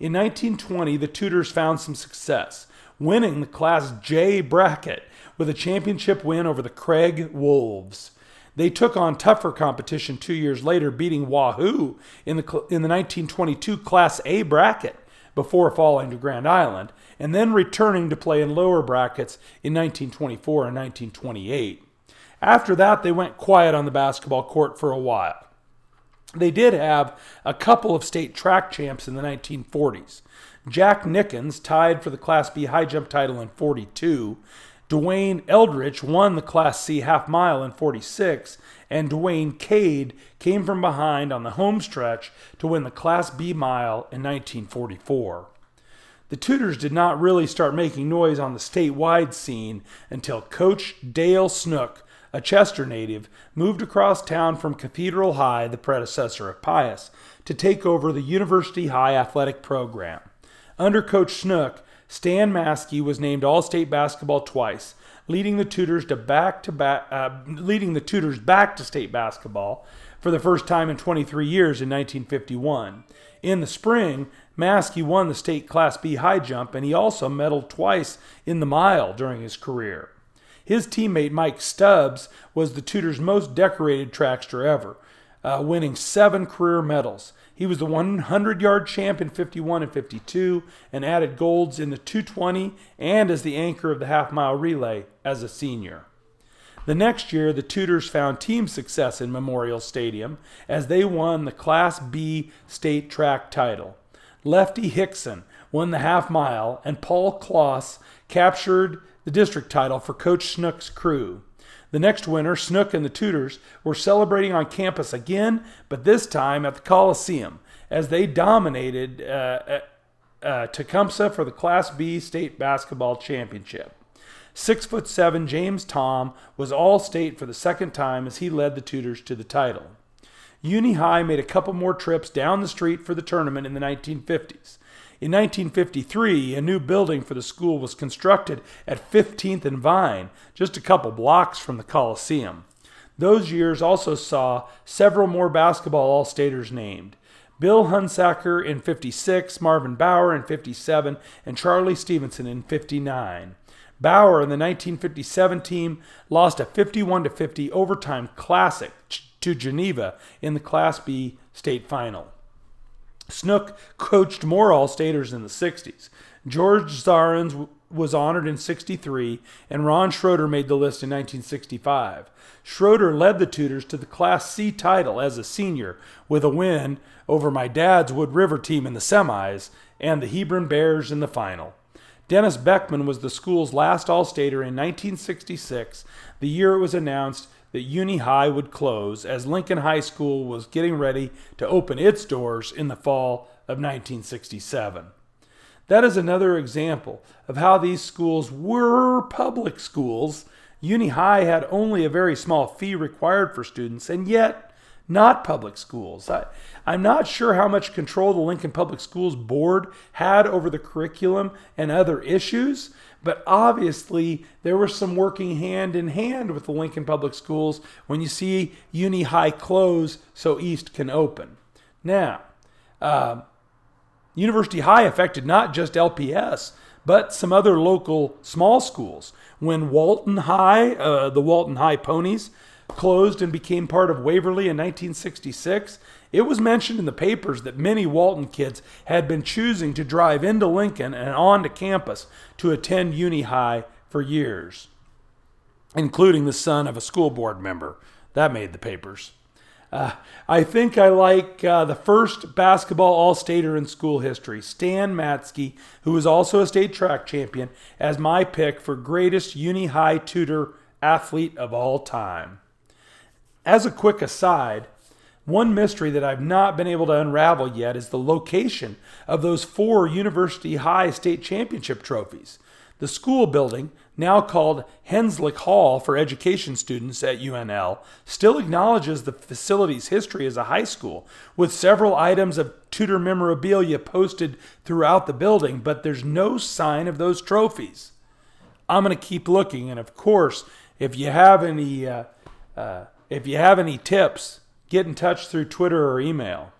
In 1920, the Tudors found some success, winning the Class J bracket with a championship win over the Craig Wolves. They took on tougher competition two years later, beating Wahoo in the, in the 1922 Class A bracket before falling to Grand Island, and then returning to play in lower brackets in 1924 and 1928. After that, they went quiet on the basketball court for a while. They did have a couple of state track champs in the 1940s. Jack Nickens tied for the Class B high jump title in 42. Dwayne Eldridge won the Class C half mile in 46, and Dwayne Cade came from behind on the home stretch to win the Class B mile in 1944. The Tudors did not really start making noise on the statewide scene until Coach Dale Snook, a Chester native, moved across town from Cathedral High, the predecessor of Pius, to take over the University High athletic program. Under Coach Snook, Stan Maskey was named All-State basketball twice, leading the Tutors to back to back, uh, leading the Tudors back to state basketball for the first time in 23 years in 1951. In the spring, Maskey won the state Class B high jump, and he also medaled twice in the mile during his career. His teammate Mike Stubbs was the Tudors' most decorated trackster ever, uh, winning seven career medals. He was the 100 yard champ in 51 and 52 and added golds in the 220 and as the anchor of the half mile relay as a senior. The next year, the Tudors found team success in Memorial Stadium as they won the Class B state track title. Lefty Hickson won the half mile, and Paul Kloss captured the district title for Coach Snook's crew. The next winter, Snook and the Tudors were celebrating on campus again, but this time at the Coliseum, as they dominated uh, uh, uh, Tecumseh for the Class B state basketball championship. Six foot seven James Tom was all state for the second time as he led the Tudors to the title. Uni High made a couple more trips down the street for the tournament in the 1950s. In 1953, a new building for the school was constructed at 15th and Vine, just a couple blocks from the Coliseum. Those years also saw several more basketball All Staters named. Bill Hunsaker in 56, Marvin Bauer in 57, and Charlie Stevenson in 59. Bauer in the 1957 team lost a 51 50 overtime classic to Geneva in the Class B state final. Snook coached more All Staters in the 60s. George Zarins was honored in 63, and Ron Schroeder made the list in 1965. Schroeder led the Tudors to the Class C title as a senior with a win over my dad's Wood River team in the semis and the Hebron Bears in the final. Dennis Beckman was the school's last All Stater in 1966, the year it was announced that Uni High would close as Lincoln High School was getting ready to open its doors in the fall of 1967. That is another example of how these schools were public schools. Uni High had only a very small fee required for students, and yet not public schools. I, am not sure how much control the Lincoln Public Schools Board had over the curriculum and other issues, but obviously, there was some working hand in hand with the Lincoln Public Schools when you see Uni High close so East can open. Now, uh, University High affected not just LPS, but some other local small schools. When Walton High, uh, the Walton High Ponies, closed and became part of Waverly in 1966, it was mentioned in the papers that many Walton kids had been choosing to drive into Lincoln and on to campus to attend Uni High for years, including the son of a school board member. That made the papers. Uh, I think I like uh, the first basketball All Stater in school history, Stan Matsky, who was also a state track champion, as my pick for greatest Uni High Tudor athlete of all time. As a quick aside, one mystery that I've not been able to unravel yet is the location of those four University High state championship trophies. The school building, now called Henzlik Hall for education students at UNL, still acknowledges the facility's history as a high school, with several items of Tudor memorabilia posted throughout the building, but there's no sign of those trophies. I'm going to keep looking, and of course, if you have any, uh, uh, if you have any tips, get in touch through Twitter or email.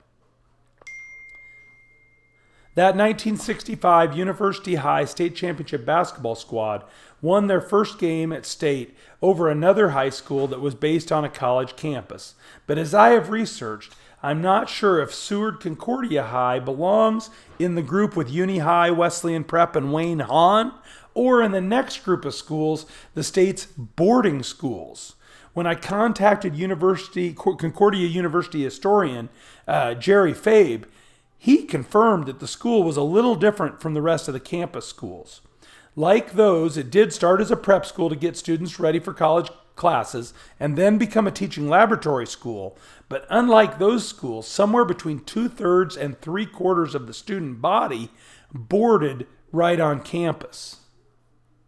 That 1965 University High State Championship basketball squad won their first game at state over another high school that was based on a college campus. But as I have researched, I'm not sure if Seward Concordia High belongs in the group with Uni High, Wesleyan Prep, and Wayne Hahn, or in the next group of schools, the state's boarding schools when I contacted University Concordia University historian uh, Jerry Fabe, he confirmed that the school was a little different from the rest of the campus schools. Like those, it did start as a prep school to get students ready for college classes and then become a teaching laboratory school. But unlike those schools, somewhere between two thirds and three quarters of the student body boarded right on campus.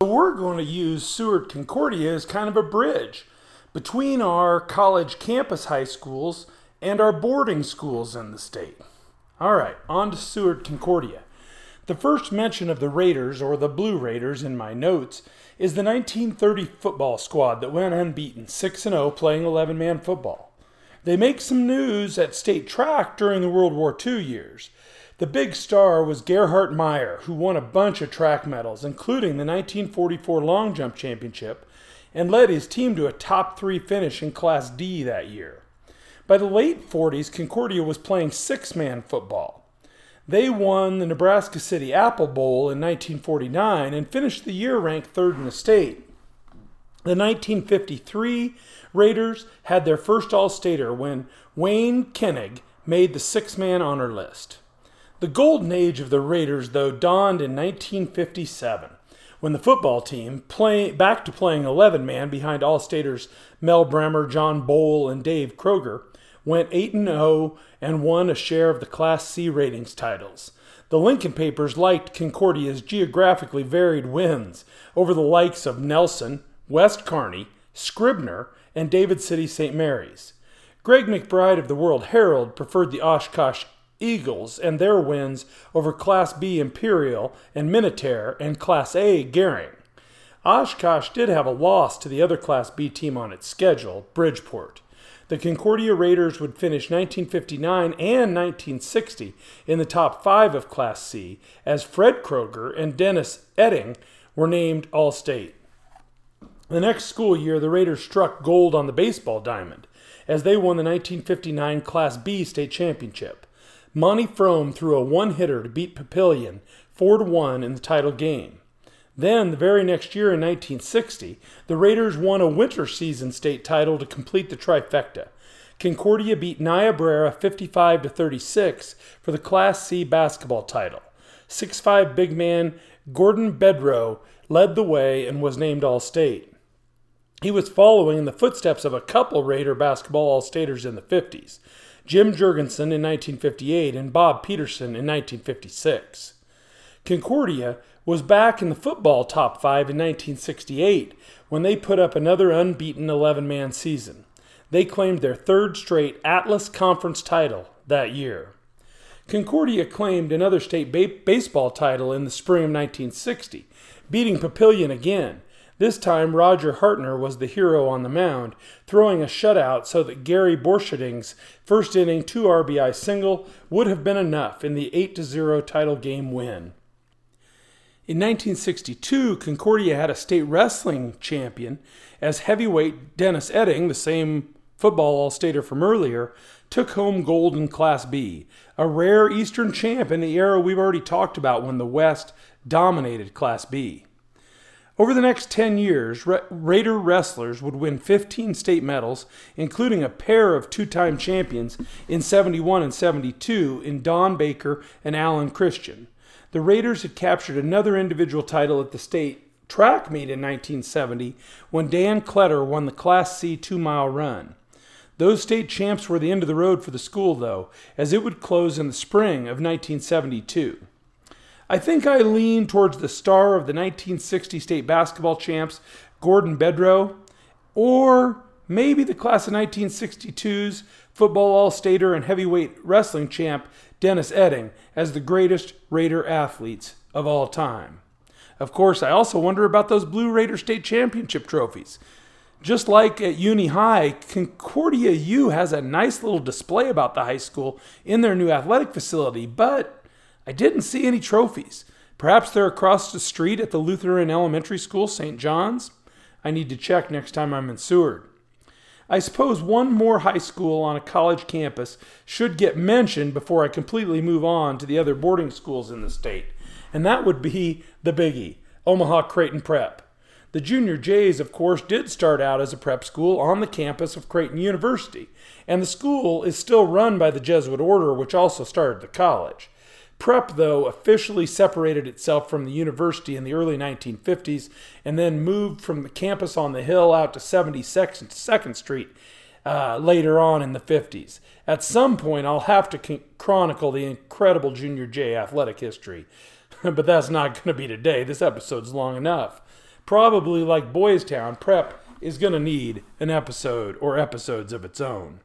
So we're going to use Seward Concordia as kind of a bridge between our college campus high schools and our boarding schools in the state. All right, on to Seward Concordia. The first mention of the Raiders, or the Blue Raiders, in my notes is the 1930 football squad that went unbeaten, 6 0, playing 11 man football. They make some news at state track during the World War II years. The big star was Gerhard Meyer, who won a bunch of track medals, including the 1944 long jump championship, and led his team to a top three finish in Class D that year. By the late 40s, Concordia was playing six man football. They won the Nebraska City Apple Bowl in 1949 and finished the year ranked third in the state. The 1953 Raiders had their first All Stater when Wayne Koenig made the six man honor list. The golden age of the Raiders, though, dawned in 1957 when the football team, play, back to playing 11 man behind All Staters Mel Bremer, John Bowl, and Dave Kroger, went 8 0 and won a share of the Class C ratings titles. The Lincoln papers liked Concordia's geographically varied wins over the likes of Nelson, West Kearney, Scribner, and David City St. Mary's. Gregg McBride of the World Herald preferred the Oshkosh Eagles and their wins over Class B Imperial and Minatare and Class A Gering. Oshkosh did have a loss to the other Class B team on its schedule, Bridgeport. The Concordia Raiders would finish 1959 and 1960 in the top five of Class C, as Fred Kroger and Dennis Etting were named All State. The next school year, the Raiders struck gold on the baseball diamond, as they won the 1959 Class B state championship. Monty Frome threw a one hitter to beat Papillion 4 1 in the title game. Then, the very next year in 1960, the Raiders won a winter season state title to complete the trifecta. Concordia beat Niobrara 55 36 for the Class C basketball title. 6'5 big man Gordon Bedrow led the way and was named All State. He was following in the footsteps of a couple Raider basketball All Staters in the 50s. Jim Jurgensen in 1958, and Bob Peterson in 1956. Concordia was back in the football top five in 1968 when they put up another unbeaten 11 man season. They claimed their third straight Atlas Conference title that year. Concordia claimed another state ba- baseball title in the spring of 1960, beating Papillion again, this time, Roger Hartner was the hero on the mound, throwing a shutout so that Gary Borcherding's first inning 2 RBI single would have been enough in the 8 0 title game win. In 1962, Concordia had a state wrestling champion as heavyweight Dennis Etting, the same football all-stater from earlier, took home gold in Class B, a rare Eastern champ in the era we've already talked about when the West dominated Class B. Over the next 10 years, Ra- Raider wrestlers would win 15 state medals, including a pair of two time champions in 71 and 72 in Don Baker and Alan Christian. The Raiders had captured another individual title at the state track meet in 1970 when Dan Kletter won the Class C two mile run. Those state champs were the end of the road for the school, though, as it would close in the spring of 1972. I think I lean towards the star of the 1960 state basketball champs, Gordon Bedrow, or maybe the class of 1962's football all stater and heavyweight wrestling champ, Dennis Etting, as the greatest Raider athletes of all time. Of course, I also wonder about those Blue Raider state championship trophies. Just like at Uni High, Concordia U has a nice little display about the high school in their new athletic facility, but I didn't see any trophies. Perhaps they're across the street at the Lutheran Elementary School, St. John's. I need to check next time I'm in Seward. I suppose one more high school on a college campus should get mentioned before I completely move on to the other boarding schools in the state, and that would be the biggie, Omaha Creighton Prep. The Junior Jays, of course, did start out as a prep school on the campus of Creighton University, and the school is still run by the Jesuit order, which also started the college. Prep, though, officially separated itself from the university in the early 1950s and then moved from the campus on the hill out to 72nd Street uh, later on in the 50s. At some point, I'll have to con- chronicle the incredible Junior Jay athletic history, but that's not going to be today. This episode's long enough. Probably like Boys Town, Prep is going to need an episode or episodes of its own.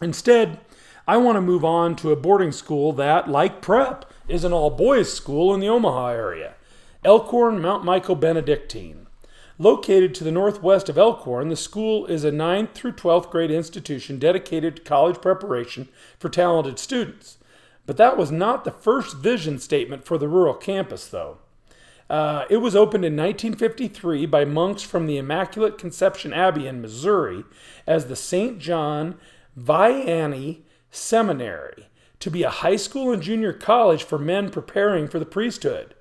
Instead, I want to move on to a boarding school that, like Prep, is an all boys school in the Omaha area Elkhorn Mount Michael Benedictine. Located to the northwest of Elkhorn, the school is a 9th through 12th grade institution dedicated to college preparation for talented students. But that was not the first vision statement for the rural campus, though. Uh, it was opened in 1953 by monks from the Immaculate Conception Abbey in Missouri as the St. John Vianney Seminary to be a high school and junior college for men preparing for the priesthood.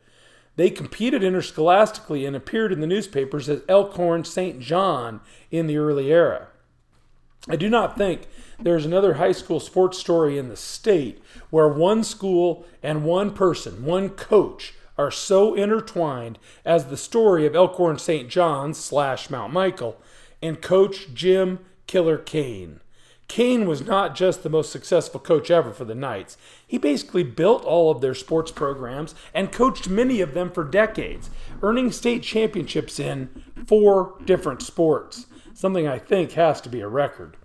They competed interscholastically and appeared in the newspapers as Elkhorn St. John in the early era. I do not think there's another high school sports story in the state where one school and one person, one coach, are so intertwined as the story of Elkhorn St. John slash Mount Michael and Coach Jim Killer Kane. Kane was not just the most successful coach ever for the Knights. He basically built all of their sports programs and coached many of them for decades, earning state championships in four different sports, something I think has to be a record.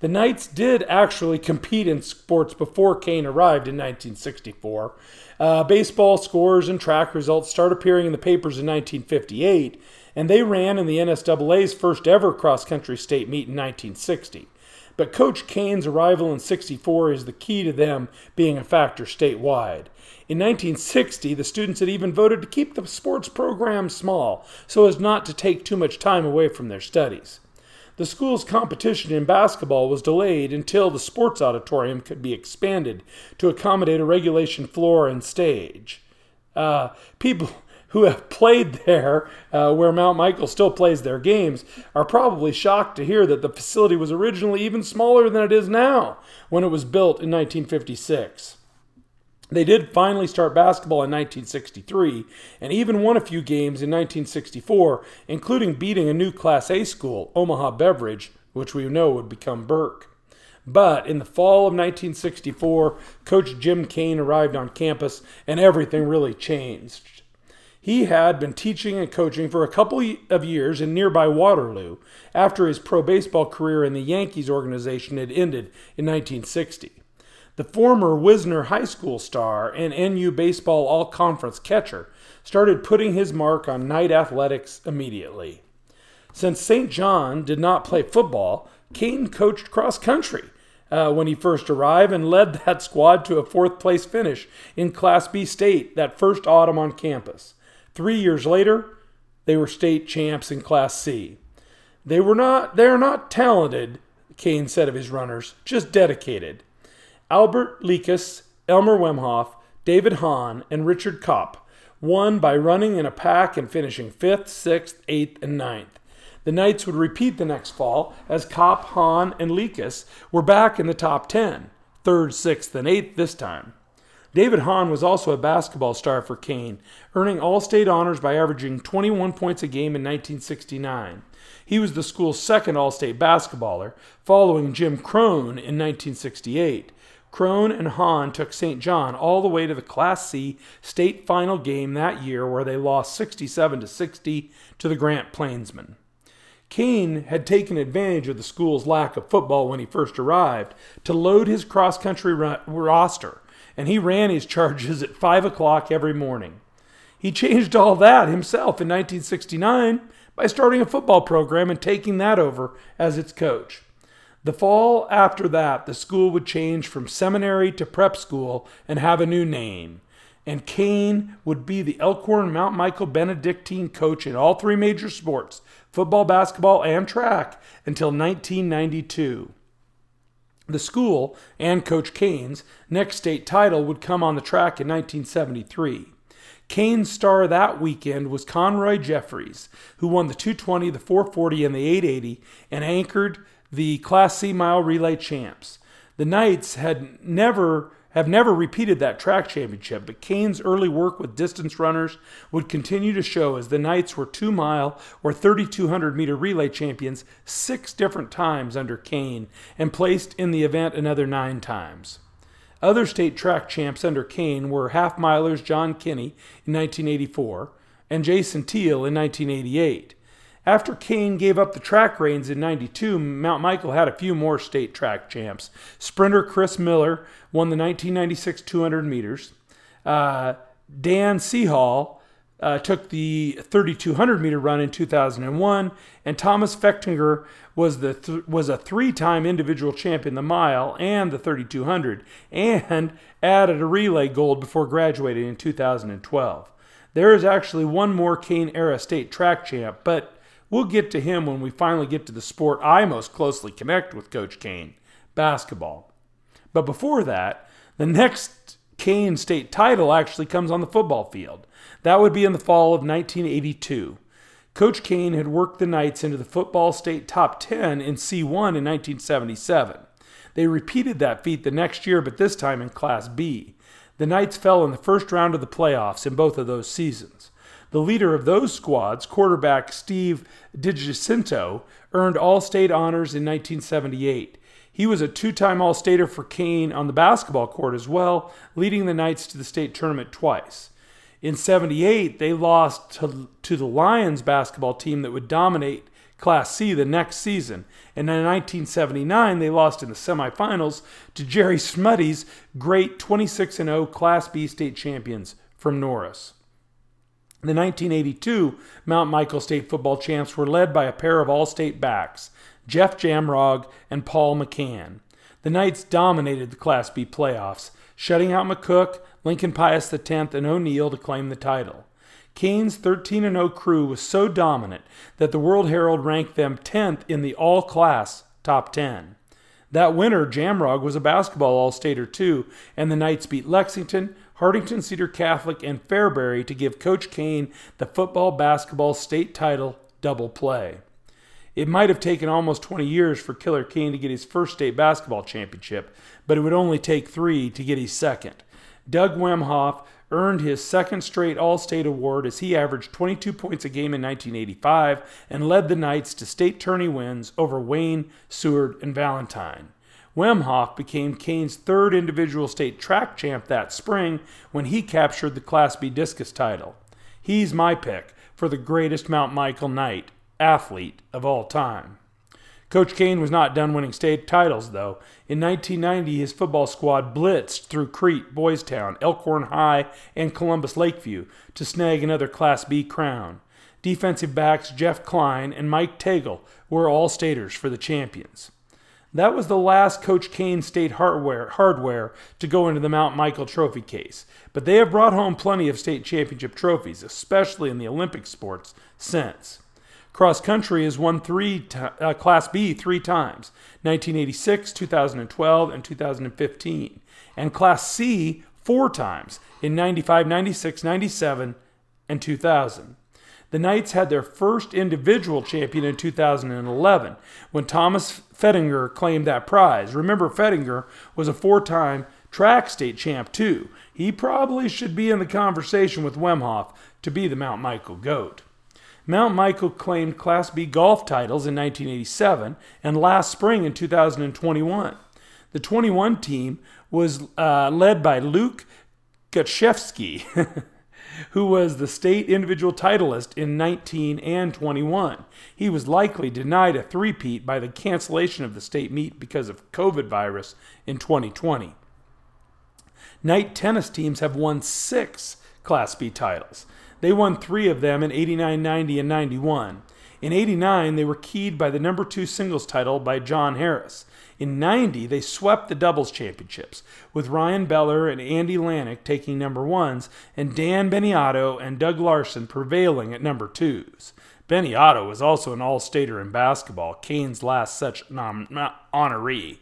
The Knights did actually compete in sports before Kane arrived in 1964. Uh, baseball scores and track results start appearing in the papers in 1958, and they ran in the NSAA's first ever cross country state meet in 1960. But Coach Kane's arrival in 64 is the key to them being a factor statewide. In 1960, the students had even voted to keep the sports program small so as not to take too much time away from their studies. The school's competition in basketball was delayed until the sports auditorium could be expanded to accommodate a regulation floor and stage. Uh, people who have played there, uh, where Mount Michael still plays their games, are probably shocked to hear that the facility was originally even smaller than it is now when it was built in 1956. They did finally start basketball in 1963 and even won a few games in 1964, including beating a new Class A school, Omaha Beveridge, which we know would become Burke. But in the fall of 1964, Coach Jim Kane arrived on campus and everything really changed. He had been teaching and coaching for a couple of years in nearby Waterloo after his pro baseball career in the Yankees organization had ended in 1960. The former Wisner High School star and NU baseball all conference catcher started putting his mark on Knight athletics immediately. Since St. John did not play football, Kane coached cross country uh, when he first arrived and led that squad to a fourth place finish in Class B state that first autumn on campus. Three years later, they were state champs in Class C. They were not they are not talented, Kane said of his runners, just dedicated. Albert Lekas, Elmer Wemhoff, David Hahn, and Richard Kopp won by running in a pack and finishing fifth, sixth, eighth, and ninth. The Knights would repeat the next fall as Kopp, Hahn, and Lekas were back in the top ten, third, sixth, and eighth this time. David Hahn was also a basketball star for Kane, earning All State honors by averaging 21 points a game in 1969. He was the school's second All State basketballer, following Jim Crone in 1968. Crone and Hahn took St. John all the way to the Class C state final game that year, where they lost 67 to 60 to the Grant Plainsmen. Kane had taken advantage of the school's lack of football when he first arrived to load his cross country roster and he ran his charges at 5 o'clock every morning. He changed all that himself in 1969 by starting a football program and taking that over as its coach. The fall after that, the school would change from seminary to prep school and have a new name. And Kane would be the Elkhorn Mount Michael Benedictine coach in all three major sports football, basketball, and track until 1992. The school and Coach Kane's next state title would come on the track in 1973. Kane's star that weekend was Conroy Jeffries, who won the 220, the 440, and the 880 and anchored the Class C mile relay champs. The Knights had never have never repeated that track championship, but Kane's early work with distance runners would continue to show as the Knights were 2 mile or 3,200 meter relay champions six different times under Kane and placed in the event another nine times. Other state track champs under Kane were half milers John Kinney in 1984 and Jason Teal in 1988. After Kane gave up the track reins in 92, Mount Michael had a few more state track champs. Sprinter Chris Miller won the 1996 200 meters. Uh, Dan Seahall uh, took the 3200 meter run in 2001, and Thomas Fechtinger was the th- was a three-time individual champion the mile and the 3200, and added a relay gold before graduating in 2012. There is actually one more Kane era state track champ, but we'll get to him when we finally get to the sport I most closely connect with Coach Kane, basketball. But before that, the next Kane state title actually comes on the football field. That would be in the fall of 1982. Coach Kane had worked the Knights into the football state top 10 in C1 in 1977. They repeated that feat the next year, but this time in Class B. The Knights fell in the first round of the playoffs in both of those seasons. The leader of those squads, quarterback Steve DiGiacinto, earned All State honors in 1978. He was a two time All Stater for Kane on the basketball court as well, leading the Knights to the state tournament twice. In 78, they lost to, to the Lions basketball team that would dominate Class C the next season. And in 1979, they lost in the semifinals to Jerry Smutty's great 26 0 Class B state champions from Norris. The 1982 Mount Michael State football champs were led by a pair of all state backs, Jeff Jamrog and Paul McCann. The Knights dominated the Class B playoffs, shutting out McCook, Lincoln Pius X, and O'Neill to claim the title. Kane's 13 0 crew was so dominant that the World Herald ranked them 10th in the all class top 10. That winter, Jamrog was a basketball All Stater too, and the Knights beat Lexington, Hartington Cedar Catholic, and Fairbury to give Coach Kane the football basketball state title double play. It might have taken almost 20 years for Killer Kane to get his first state basketball championship, but it would only take three to get his second. Doug Wemhoff earned his second straight All State award as he averaged 22 points a game in 1985 and led the Knights to state tourney wins over Wayne, Seward, and Valentine. Wemhoff became Kane's third individual state track champ that spring when he captured the Class B discus title. He's my pick for the greatest Mount Michael Knight athlete of all time. Coach Kane was not done winning state titles, though. In 1990, his football squad blitzed through Crete, Boys Town, Elkhorn High, and Columbus Lakeview to snag another Class B crown. Defensive backs Jeff Klein and Mike Tagle were all staters for the champions. That was the last Coach Kane state hardware, hardware to go into the Mount Michael trophy case, but they have brought home plenty of state championship trophies, especially in the Olympic sports, since. Cross country has won three t- uh, Class B three times 1986, 2012, and 2015. And Class C four times in 95, 96, 97, and 2000. The Knights had their first individual champion in 2011 when Thomas Fettinger claimed that prize. Remember, Fettinger was a four time track state champ, too. He probably should be in the conversation with Wemhoff to be the Mount Michael GOAT. Mount Michael claimed Class B golf titles in 1987 and last spring in 2021. The 21 team was uh, led by Luke Gutschewski, who was the state individual titleist in 19 and 21. He was likely denied a three-peat by the cancellation of the state meet because of COVID virus in 2020. Knight tennis teams have won six Class B titles. They won three of them in 89, 90, and 91. In 89, they were keyed by the number two singles title by John Harris. In 90, they swept the doubles championships, with Ryan Beller and Andy Lanik taking number ones, and Dan Beniotto and Doug Larson prevailing at number twos. Beniotto was also an all stater in basketball, Kane's last such nom- honoree.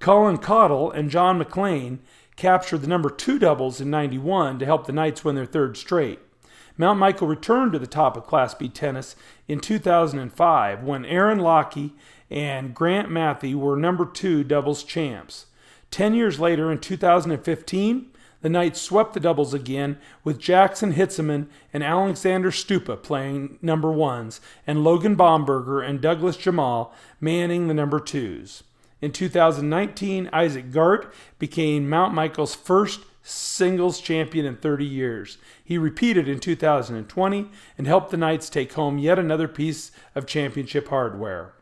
Colin Cottle and John McLean captured the number two doubles in 91 to help the Knights win their third straight. Mount Michael returned to the top of Class B tennis in 2005 when Aaron Lockie and Grant Matthew were number two doubles champs. Ten years later, in 2015, the Knights swept the doubles again with Jackson Hitzeman and Alexander Stupa playing number ones, and Logan Baumberger and Douglas Jamal manning the number twos. In 2019, Isaac Gart became Mount Michael's first singles champion in 30 years. He repeated in 2020 and helped the Knights take home yet another piece of championship hardware.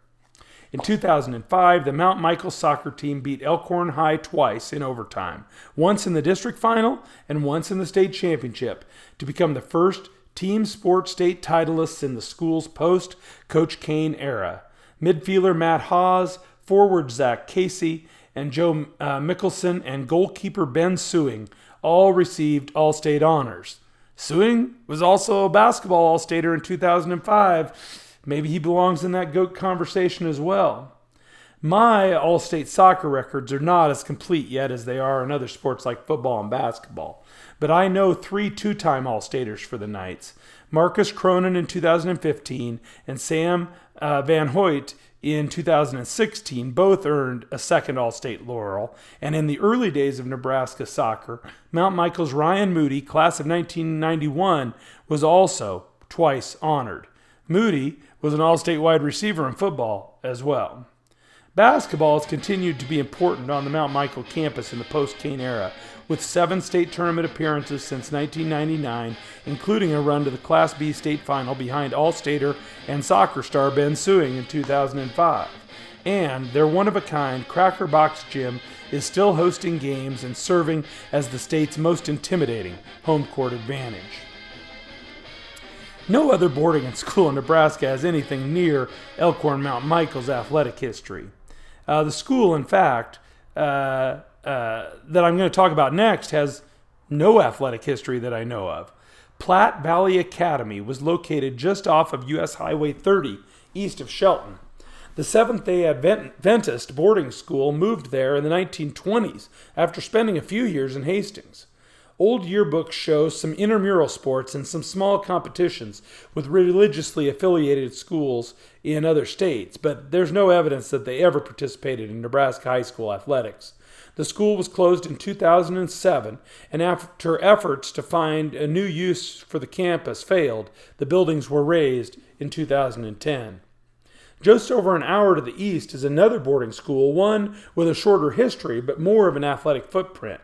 In 2005, the Mount Michael soccer team beat Elkhorn High twice in overtime, once in the district final and once in the state championship, to become the first team sport state titleists in the school's post Coach Kane era. Midfielder Matt Hawes, forward Zach Casey, and Joe uh, Mickelson and goalkeeper Ben Suing all received All State honors. Suing was also a basketball All Stater in 2005 Maybe he belongs in that GOAT conversation as well. My all state soccer records are not as complete yet as they are in other sports like football and basketball, but I know three two time All Staters for the Knights Marcus Cronin in 2015 and Sam uh, Van Hoyt in 2016 both earned a second All State laurel. And in the early days of Nebraska soccer, Mount Michael's Ryan Moody, class of 1991, was also twice honored. Moody was an all state wide receiver in football as well. Basketball has continued to be important on the Mount Michael campus in the post Kane era, with seven state tournament appearances since 1999, including a run to the Class B state final behind All Stater and soccer star Ben Suing in 2005. And their one of a kind Cracker Box Gym is still hosting games and serving as the state's most intimidating home court advantage. No other boarding school in Nebraska has anything near Elkhorn Mount Michael's athletic history. Uh, the school, in fact, uh, uh, that I'm going to talk about next has no athletic history that I know of. Platte Valley Academy was located just off of US Highway 30, east of Shelton. The Seventh day Adventist boarding school moved there in the 1920s after spending a few years in Hastings. Old yearbooks show some intramural sports and some small competitions with religiously affiliated schools in other states, but there's no evidence that they ever participated in Nebraska high school athletics. The school was closed in 2007, and after efforts to find a new use for the campus failed, the buildings were razed in 2010. Just over an hour to the east is another boarding school, one with a shorter history but more of an athletic footprint.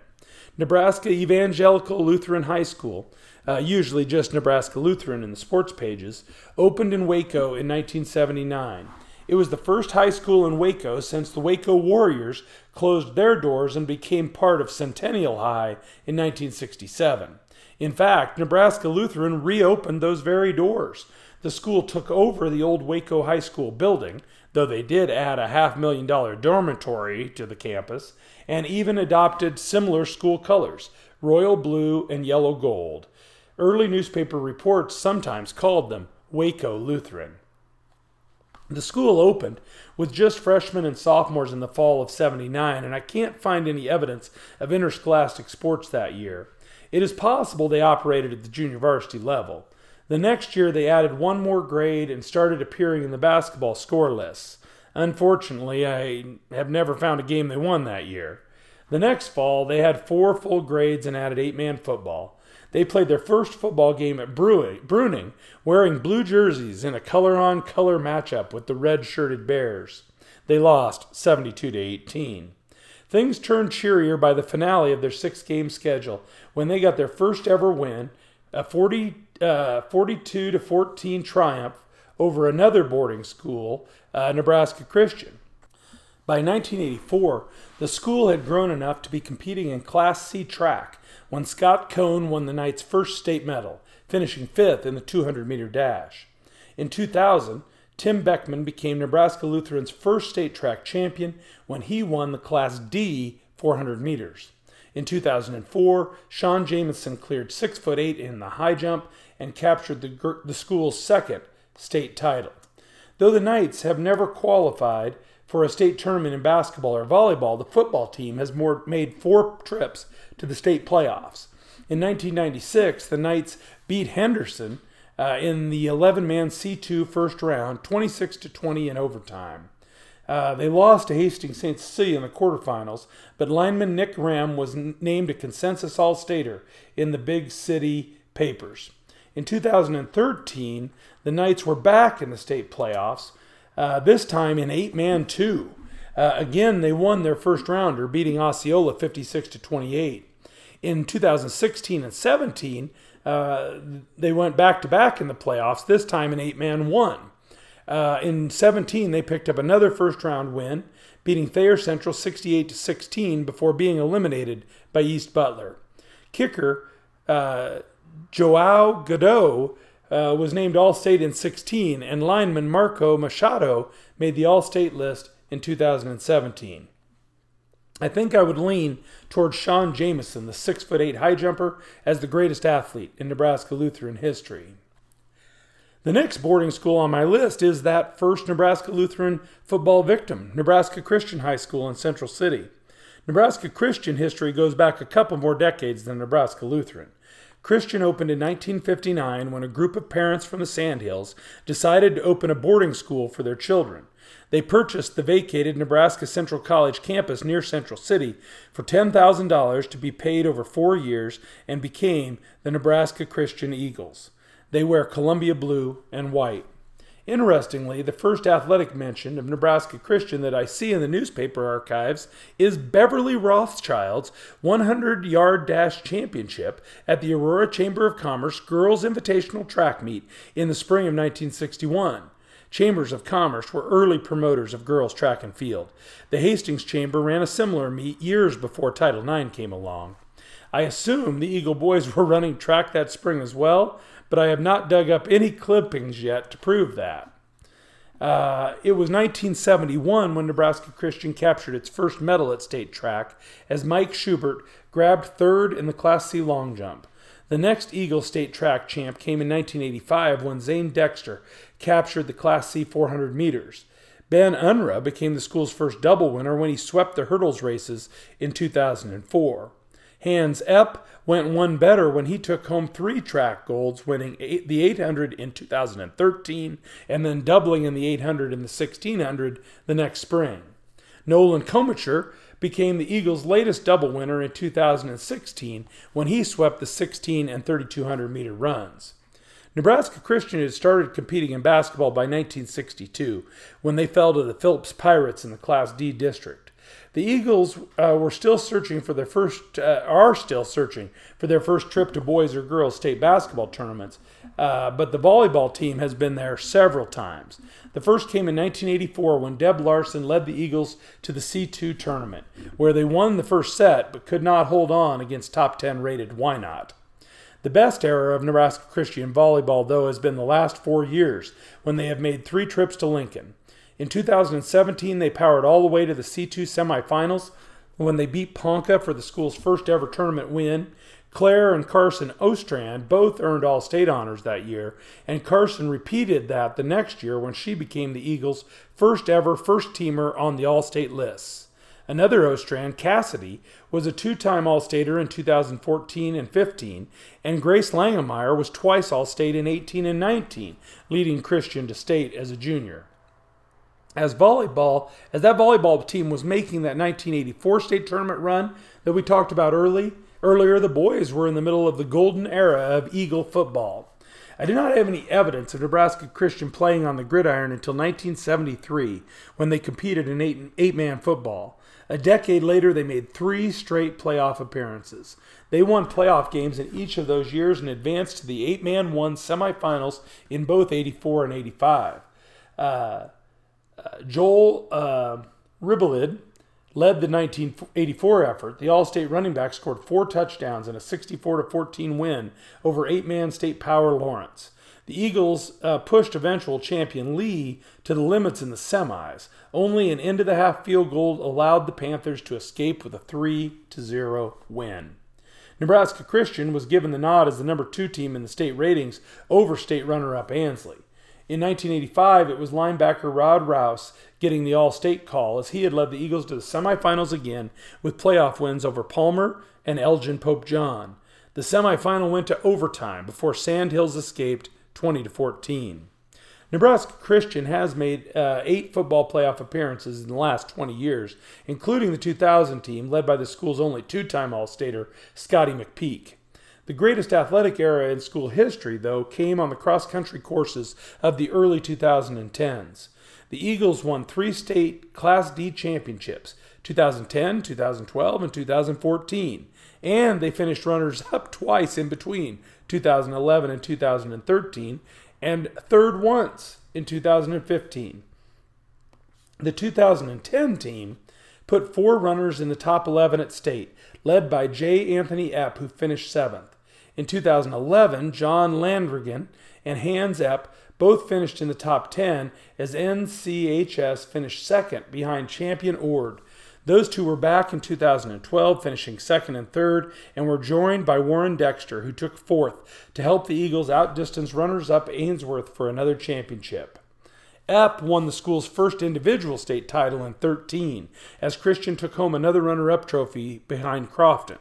Nebraska Evangelical Lutheran High School, uh, usually just Nebraska Lutheran in the sports pages, opened in Waco in 1979. It was the first high school in Waco since the Waco Warriors closed their doors and became part of Centennial High in 1967. In fact, Nebraska Lutheran reopened those very doors. The school took over the old Waco High School building, though they did add a half million dollar dormitory to the campus, and even adopted similar school colors royal blue and yellow gold. Early newspaper reports sometimes called them Waco Lutheran. The school opened with just freshmen and sophomores in the fall of 79, and I can't find any evidence of interscholastic sports that year. It is possible they operated at the junior varsity level. The next year, they added one more grade and started appearing in the basketball score lists. Unfortunately, I have never found a game they won that year. The next fall, they had four full grades and added eight man football. They played their first football game at Bruning, wearing blue jerseys in a color on color matchup with the red shirted Bears. They lost 72 to 18. Things turned cheerier by the finale of their six game schedule when they got their first ever win, a 40, uh, 42 to 14 triumph over another boarding school, uh, Nebraska Christian. By 1984, the school had grown enough to be competing in Class C track when Scott Cohn won the Knights' first state medal, finishing fifth in the 200 meter dash. In 2000, Tim Beckman became Nebraska Lutheran's first state track champion when he won the Class D 400 meters. In 2004, Sean Jamison cleared 6 foot 8 in the high jump and captured the, the school's second state title. Though the Knights have never qualified for a state tournament in basketball or volleyball, the football team has more, made four trips to the state playoffs. In 1996, the Knights beat Henderson uh, in the 11-man C2 first round, 26 to 20 in overtime. Uh, they lost to Hastings St. Cecilia in the quarterfinals, but lineman Nick Ram was n- named a consensus All Stater in the big city papers. In 2013, the Knights were back in the state playoffs, uh, this time in eight man two. Uh, again, they won their first rounder, beating Osceola 56 to 28. In 2016 and 17, uh, they went back to back in the playoffs, this time in eight man one. Uh, in 17, they picked up another first round win, beating Thayer Central 68 to 16 before being eliminated by East Butler. Kicker uh, Joao Godot uh, was named All State in 16, and lineman Marco Machado made the All State list in 2017. I think I would lean towards Sean Jamison, the six foot eight high jumper, as the greatest athlete in Nebraska Lutheran history. The next boarding school on my list is that first Nebraska Lutheran football victim, Nebraska Christian High School in Central City. Nebraska Christian history goes back a couple more decades than Nebraska Lutheran. Christian opened in 1959 when a group of parents from the Sandhills decided to open a boarding school for their children. They purchased the vacated Nebraska Central College campus near Central City for $10,000 to be paid over four years and became the Nebraska Christian Eagles. They wear Columbia blue and white. Interestingly, the first athletic mention of Nebraska Christian that I see in the newspaper archives is Beverly Rothschild's 100 yard dash championship at the Aurora Chamber of Commerce Girls Invitational Track Meet in the spring of 1961. Chambers of Commerce were early promoters of girls track and field. The Hastings Chamber ran a similar meet years before Title IX came along. I assume the Eagle boys were running track that spring as well, but I have not dug up any clippings yet to prove that. Uh, it was 1971 when Nebraska Christian captured its first medal at state track as Mike Schubert grabbed third in the Class C long jump. The next Eagle State track champ came in 1985 when Zane Dexter captured the Class C 400 meters. Ben Unruh became the school's first double winner when he swept the hurdles races in 2004. Hans Epp went one better when he took home three track golds, winning eight, the 800 in 2013 and then doubling in the 800 and the 1600 the next spring. Nolan Komacher became the Eagles' latest double winner in 2016 when he swept the 16 and 3200 meter runs. Nebraska Christian had started competing in basketball by 1962 when they fell to the Phillips Pirates in the Class D district. The Eagles uh, were still searching for their first, uh, are still searching for their first trip to boys or girls state basketball tournaments, uh, but the volleyball team has been there several times. The first came in 1984 when Deb Larson led the Eagles to the C2 tournament, where they won the first set but could not hold on against top 10 rated Wynot. The best era of Nebraska Christian volleyball, though, has been the last four years when they have made three trips to Lincoln. In 2017, they powered all the way to the C2 semifinals when they beat Ponca for the school's first ever tournament win. Claire and Carson Ostrand both earned All State honors that year, and Carson repeated that the next year when she became the Eagles' first ever first teamer on the All State lists. Another Ostrand, Cassidy, was a two time All Stater in 2014 and 15, and Grace Langemeyer was twice All State in 18 and 19, leading Christian to state as a junior as volleyball, as that volleyball team was making that 1984 state tournament run that we talked about early, earlier, the boys were in the middle of the golden era of Eagle football. I do not have any evidence of Nebraska Christian playing on the gridiron until 1973 when they competed in eight, eight man football. A decade later, they made three straight playoff appearances. They won playoff games in each of those years and advanced to the eight man one semifinals in both 84 and 85. Uh, Joel uh, Ribelid led the 1984 effort. The All-State running back scored four touchdowns in a 64 14 win over eight-man State Power Lawrence. The Eagles uh, pushed eventual champion Leigh to the limits in the semis. Only an end of the half field goal allowed the Panthers to escape with a 3 0 win. Nebraska Christian was given the nod as the number two team in the state ratings over state runner up Ansley. In 1985, it was linebacker Rod Rouse getting the All State call as he had led the Eagles to the semifinals again with playoff wins over Palmer and Elgin Pope John. The semifinal went to overtime before Sandhills escaped 20 to 14. Nebraska Christian has made uh, eight football playoff appearances in the last 20 years, including the 2000 team led by the school's only two time All Stater, Scotty McPeak. The greatest athletic era in school history, though, came on the cross country courses of the early 2010s. The Eagles won three state Class D championships 2010, 2012, and 2014, and they finished runners up twice in between 2011 and 2013 and third once in 2015. The 2010 team put four runners in the top 11 at state, led by J. Anthony Epp, who finished seventh. In 2011, John Landrigan and Hans Epp both finished in the top 10 as NCHS finished second behind champion Ord, those two were back in 2012, finishing second and third, and were joined by Warren Dexter, who took fourth to help the Eagles outdistance runners up Ainsworth for another championship. Epp won the school's first individual state title in 13, as Christian took home another runner up trophy behind Crofton.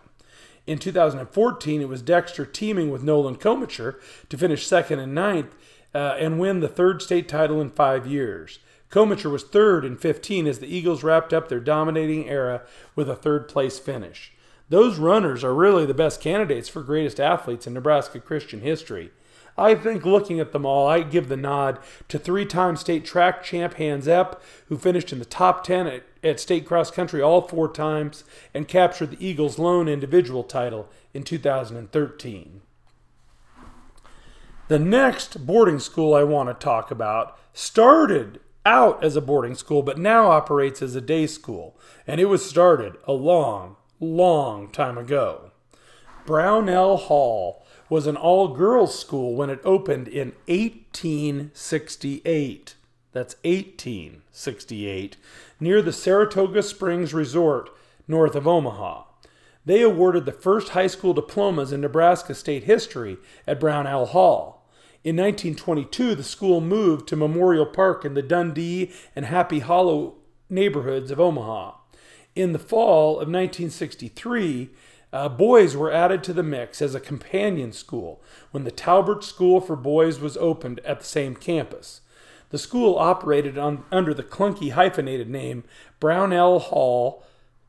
In 2014, it was Dexter teaming with Nolan Komicher to finish second and ninth uh, and win the third state title in five years. Komicher was third in 15 as the Eagles wrapped up their dominating era with a third place finish. Those runners are really the best candidates for greatest athletes in Nebraska Christian history. I think looking at them all, I give the nod to three time state track champ Hans Epp, who finished in the top 10 at, at state cross country all four times and captured the Eagles' lone individual title in 2013. The next boarding school I want to talk about started out as a boarding school, but now operates as a day school, and it was started a long, long time ago. Brownell Hall was an all girls school when it opened in 1868. That's 1868, near the Saratoga Springs Resort north of Omaha. They awarded the first high school diplomas in Nebraska state history at Brownell Hall. In 1922, the school moved to Memorial Park in the Dundee and Happy Hollow neighborhoods of Omaha. In the fall of 1963, uh, boys were added to the mix as a companion school when the Talbot School for Boys was opened at the same campus. The school operated on, under the clunky hyphenated name Brownell Hall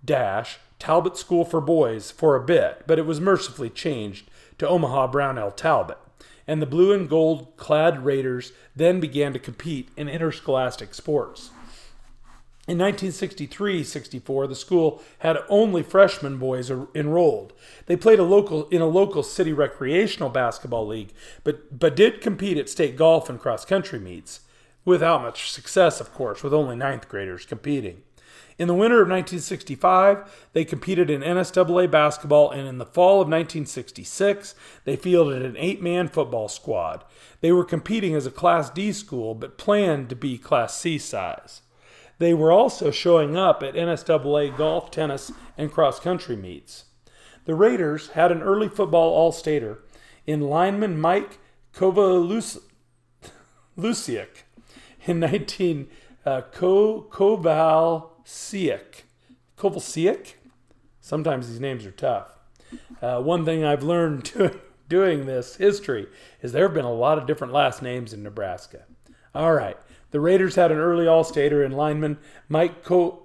Dash Talbot School for Boys for a bit, but it was mercifully changed to Omaha Brownell Talbot and the blue and gold clad Raiders then began to compete in interscholastic sports. In 1963 64, the school had only freshman boys er, enrolled. They played a local, in a local city recreational basketball league, but, but did compete at state golf and cross country meets. Without much success, of course, with only ninth graders competing. In the winter of 1965, they competed in NSAA basketball, and in the fall of 1966, they fielded an eight man football squad. They were competing as a Class D school, but planned to be Class C size. They were also showing up at NSAA golf, tennis, and cross country meets. The Raiders had an early football all stater in lineman Mike Kovalusiak in 19 uh, Koval Siak. Kovalsiak? Sometimes these names are tough. Uh, one thing I've learned to, doing this history is there have been a lot of different last names in Nebraska. All right. The Raiders had an early All-Stater in lineman Mike Ko-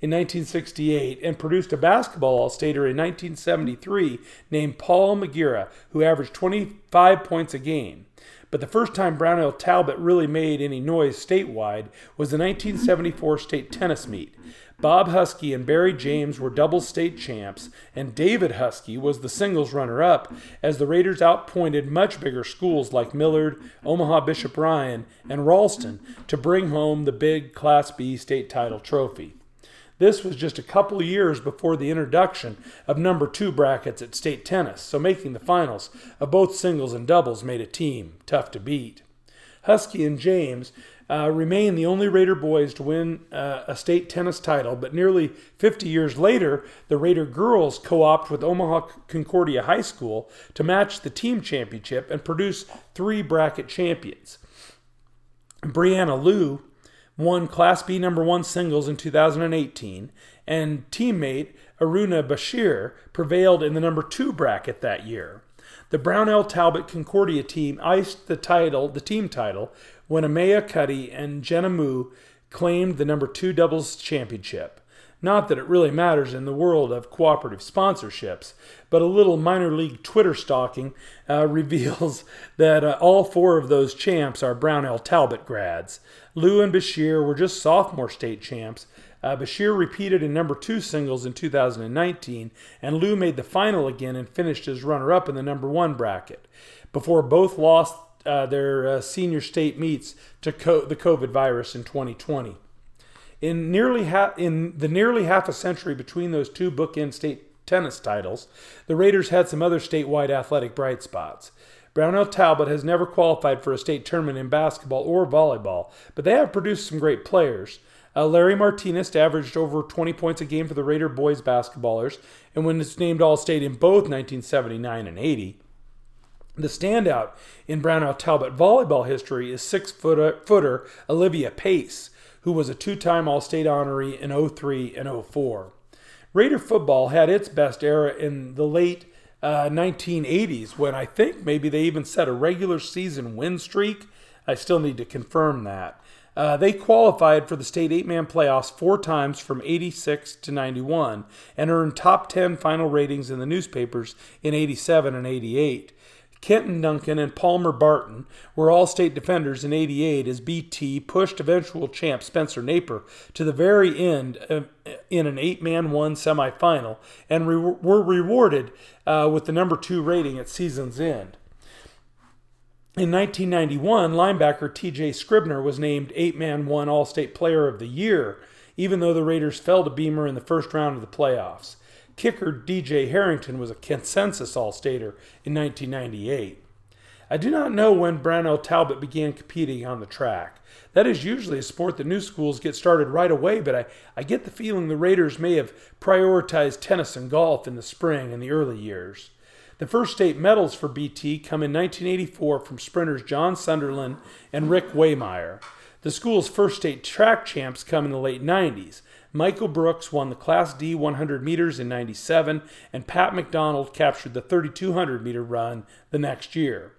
in 1968 and produced a basketball All-Stater in 1973 named Paul Magira, who averaged 25 points a game. But the first time Brownell Talbot really made any noise statewide was the 1974 state tennis meet. Bob Husky and Barry James were double state champs, and David Husky was the singles runner up as the Raiders outpointed much bigger schools like Millard, Omaha Bishop Ryan, and Ralston to bring home the big Class B state title trophy. This was just a couple years before the introduction of number two brackets at state tennis, so making the finals of both singles and doubles made a team tough to beat. Husky and James uh, remain the only Raider boys to win uh, a state tennis title, but nearly 50 years later, the Raider girls co opt with Omaha Concordia High School to match the team championship and produce three bracket champions. Brianna Liu won Class B number one singles in 2018, and teammate Aruna Bashir prevailed in the number two bracket that year. The Brownell Talbot Concordia team iced the title, the team title, when Amaya Cuddy and Jenna Moo claimed the number two doubles championship. Not that it really matters in the world of cooperative sponsorships, but a little minor league Twitter stalking uh, reveals that uh, all four of those champs are Brownell Talbot grads. Liu and Bashir were just sophomore state champs. Uh, Bashir repeated in number two singles in 2019, and Liu made the final again and finished as runner up in the number one bracket before both lost uh, their uh, senior state meets to co- the COVID virus in 2020. In nearly ha- in the nearly half a century between those two bookend state tennis titles, the Raiders had some other statewide athletic bright spots. Brownell Talbot has never qualified for a state tournament in basketball or volleyball, but they have produced some great players. Uh, Larry Martinez averaged over 20 points a game for the Raider boys basketballers, and when it's named All State in both 1979 and 80. The standout in Brownell Talbot volleyball history is six footer Olivia Pace, who was a two time All State honoree in 03 and 04. Raider football had its best era in the late uh, 1980s when I think maybe they even set a regular season win streak. I still need to confirm that. Uh, they qualified for the state eight man playoffs four times from 86 to 91 and earned top 10 final ratings in the newspapers in 87 and 88. Kenton Duncan and Palmer Barton were all state defenders in 88 as BT pushed eventual champ Spencer Naper to the very end uh, in an eight man one semifinal and re- were rewarded uh, with the number two rating at season's end. In 1991, linebacker TJ Scribner was named eight man one All State Player of the Year, even though the Raiders fell to Beemer in the first round of the playoffs. Kicker DJ Harrington was a consensus All Stater in 1998. I do not know when Brownell Talbot began competing on the track. That is usually a sport that new schools get started right away, but I, I get the feeling the Raiders may have prioritized tennis and golf in the spring and the early years. The first state medals for BT come in 1984 from sprinters John Sunderland and Rick Waymeyer. The school's first state track champs come in the late 90s. Michael Brooks won the Class D 100 meters in 97, and Pat McDonald captured the 3200 meter run the next year.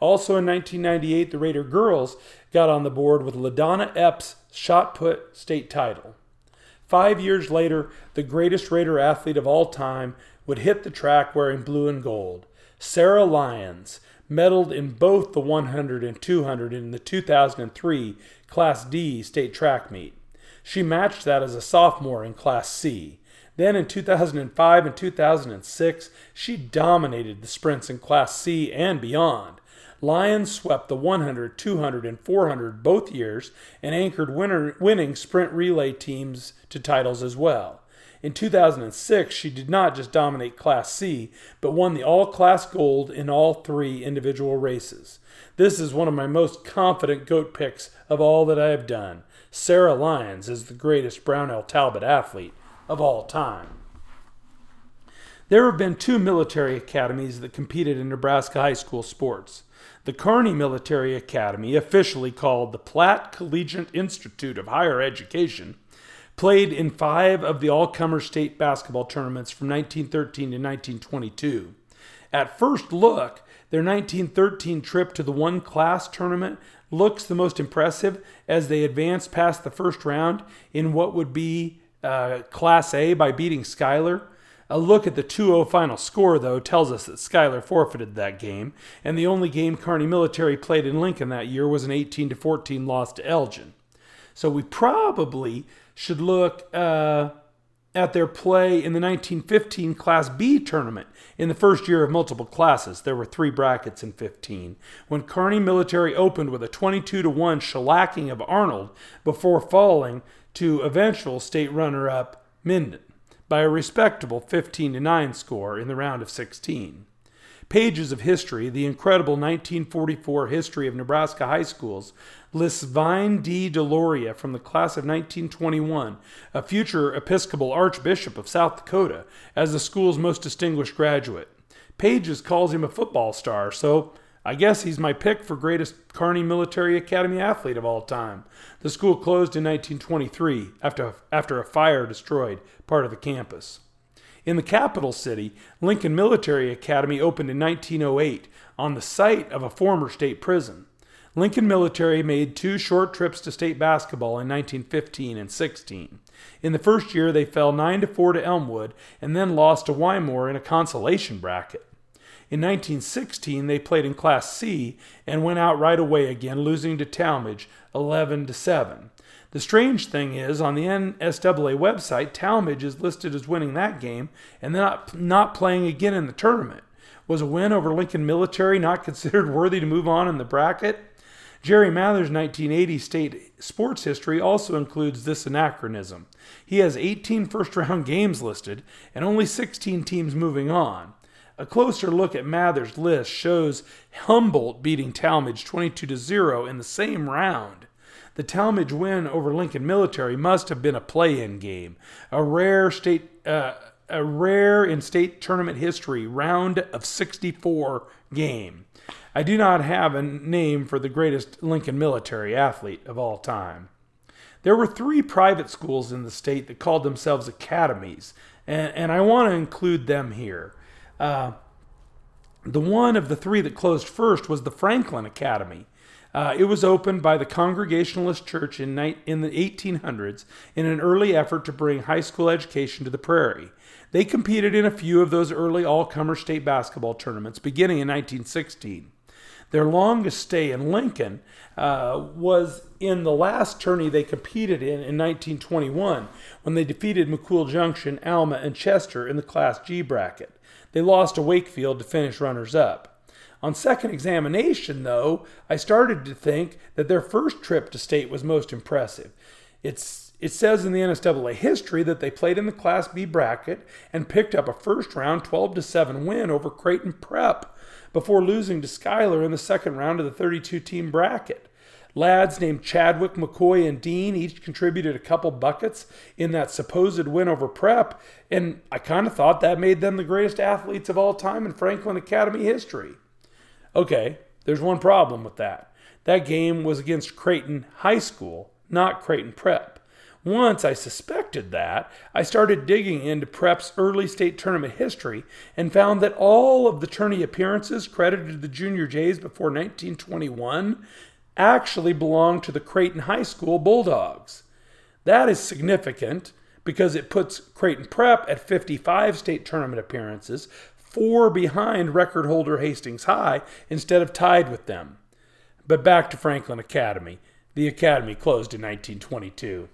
Also in 1998, the Raider girls got on the board with LaDonna Epps' shot put state title. Five years later, the greatest Raider athlete of all time would hit the track wearing blue and gold. Sarah Lyons medaled in both the 100 and 200 in the 2003 Class D state track meet. She matched that as a sophomore in Class C. Then in 2005 and 2006, she dominated the sprints in Class C and beyond. Lyons swept the 100, 200, and 400 both years and anchored winner, winning sprint relay teams to titles as well. In 2006, she did not just dominate Class C, but won the all class gold in all three individual races. This is one of my most confident GOAT picks of all that I have done. Sarah Lyons is the greatest Brownell Talbot athlete of all time. There have been two military academies that competed in Nebraska high school sports. The Kearney Military Academy, officially called the Platte Collegiate Institute of Higher Education, played in five of the all comer state basketball tournaments from 1913 to 1922. At first look, their 1913 trip to the one class tournament looks the most impressive as they advance past the first round in what would be uh, Class A by beating Schuyler. A look at the 2 0 final score, though, tells us that Schuyler forfeited that game, and the only game Kearney Military played in Lincoln that year was an 18 14 loss to Elgin. So we probably should look uh, at their play in the 1915 Class B tournament in the first year of multiple classes. There were three brackets in 15. When Kearney Military opened with a 22 to 1 shellacking of Arnold before falling to eventual state runner up Minden by a respectable 15 to 9 score in the round of 16. Pages of History, the incredible 1944 history of Nebraska high schools, lists Vine D. Deloria from the class of 1921, a future Episcopal Archbishop of South Dakota, as the school's most distinguished graduate. Pages calls him a football star, so I guess he's my pick for greatest Kearney Military Academy athlete of all time. The school closed in 1923 after, after a fire destroyed part of the campus. In the capital city, Lincoln Military Academy opened in 1908 on the site of a former state prison. Lincoln Military made two short trips to state basketball in 1915 and 16. In the first year, they fell 9 to 4 to Elmwood and then lost to Wymore in a consolation bracket. In 1916, they played in Class C and went out right away again, losing to Talmage 11 to 7. The strange thing is, on the NSAA website, Talmage is listed as winning that game and not, not playing again in the tournament. Was a win over Lincoln Military not considered worthy to move on in the bracket? Jerry Mather's 1980 state sports history also includes this anachronism. He has 18 first round games listed and only 16 teams moving on. A closer look at Mather's list shows Humboldt beating Talmage 22 0 in the same round. The Talmage win over Lincoln Military must have been a play-in game, a rare state, uh, a rare in state tournament history round of 64 game. I do not have a name for the greatest Lincoln military athlete of all time. There were three private schools in the state that called themselves academies, and, and I want to include them here. Uh, the one of the three that closed first was the Franklin Academy. Uh, it was opened by the Congregationalist Church in, ni- in the 1800s in an early effort to bring high school education to the prairie. They competed in a few of those early all comer state basketball tournaments beginning in 1916. Their longest stay in Lincoln uh, was in the last tourney they competed in in 1921 when they defeated McCool Junction, Alma, and Chester in the Class G bracket. They lost to Wakefield to finish runners up. On second examination, though, I started to think that their first trip to state was most impressive. It's, it says in the NSAA history that they played in the Class B bracket and picked up a first round 12 7 win over Creighton Prep before losing to Schuyler in the second round of the 32 team bracket. Lads named Chadwick, McCoy, and Dean each contributed a couple buckets in that supposed win over Prep, and I kind of thought that made them the greatest athletes of all time in Franklin Academy history. Okay, there's one problem with that. That game was against Creighton High School, not Creighton Prep. Once I suspected that, I started digging into Prep's early state tournament history and found that all of the tourney appearances credited to the Junior Jays before 1921 actually belonged to the Creighton High School Bulldogs. That is significant because it puts Creighton Prep at 55 state tournament appearances, four behind record holder Hastings High, instead of tied with them. But back to Franklin Academy. The academy closed in 1922.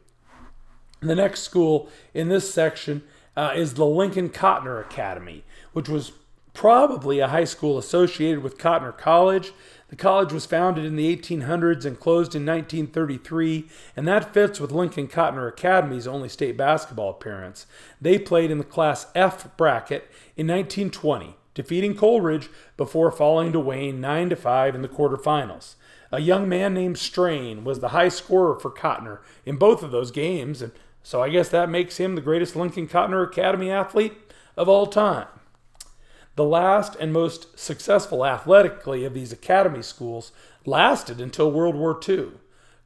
The next school in this section uh, is the Lincoln Cotner Academy, which was probably a high school associated with Cotner College. The college was founded in the 1800s and closed in 1933, and that fits with Lincoln Cotner Academy's only state basketball appearance. They played in the Class F bracket in 1920, defeating Coleridge before falling to Wayne 9 to 5 in the quarterfinals. A young man named Strain was the high scorer for Cotner in both of those games, and so I guess that makes him the greatest Lincoln Cotner Academy athlete of all time. The last and most successful athletically of these academy schools lasted until World War II.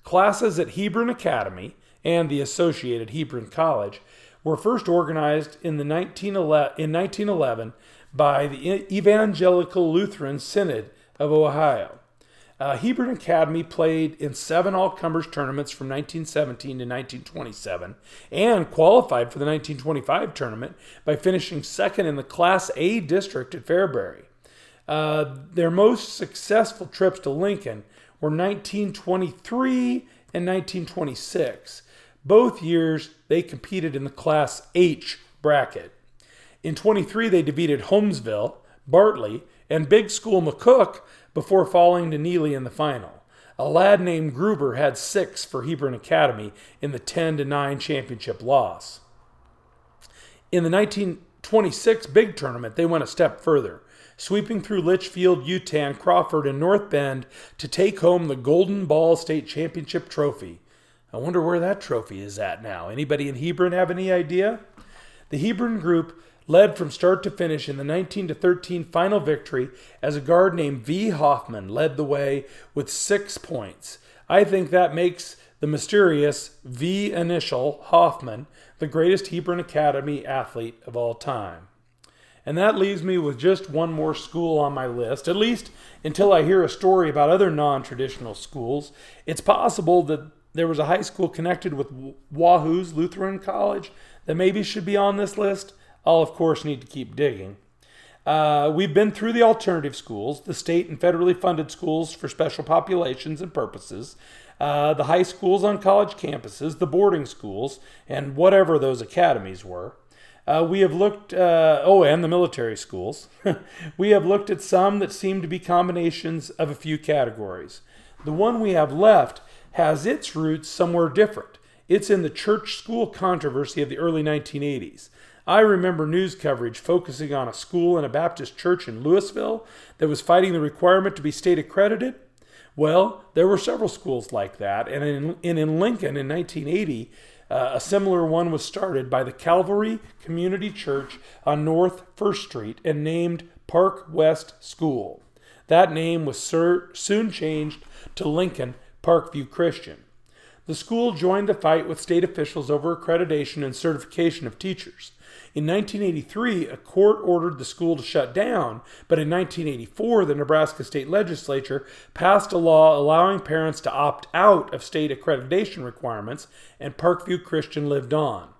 Classes at Hebron Academy and the associated Hebron College were first organized in, the 1911, in 1911 by the Evangelical Lutheran Synod of Ohio. Uh, Hebron Academy played in seven all comers tournaments from 1917 to 1927 and qualified for the 1925 tournament by finishing second in the Class A district at Fairbury. Uh, their most successful trips to Lincoln were 1923 and 1926. Both years they competed in the Class H bracket. In 23, they defeated Holmesville, Bartley, and Big School McCook before falling to Neligh in the final. A lad named Gruber had six for Hebron Academy in the 10 to 9 championship loss. In the 1926 big tournament, they went a step further, sweeping through Litchfield, Yutan, Crawford, and North Bend to take home the Golden Ball State Championship trophy. I wonder where that trophy is at now. Anybody in Hebron have any idea? The Hebron group led from start to finish in the 19 to 13 final victory as a guard named V. Hoffman led the way with six points. I think that makes the mysterious V initial Hoffman, the greatest Hebron Academy athlete of all time. And that leaves me with just one more school on my list, at least until I hear a story about other non traditional schools. It's possible that there was a high school connected with Wahoo's Lutheran College that maybe should be on this list. I'll, of course, need to keep digging. Uh, we've been through the alternative schools, the state and federally funded schools for special populations and purposes, uh, the high schools on college campuses, the boarding schools, and whatever those academies were. Uh, we have looked, uh, oh, and the military schools. we have looked at some that seem to be combinations of a few categories. The one we have left has its roots somewhere different. It's in the church school controversy of the early 1980s. I remember news coverage focusing on a school and a Baptist church in Louisville that was fighting the requirement to be state accredited. Well, there were several schools like that, and in, and in Lincoln in 1980, uh, a similar one was started by the Calvary Community Church on North First Street and named Park West School. That name was sur- soon changed to Lincoln Parkview Christian. The school joined the fight with state officials over accreditation and certification of teachers. In 1983, a court ordered the school to shut down, but in 1984, the Nebraska state legislature passed a law allowing parents to opt out of state accreditation requirements, and Parkview Christian lived on.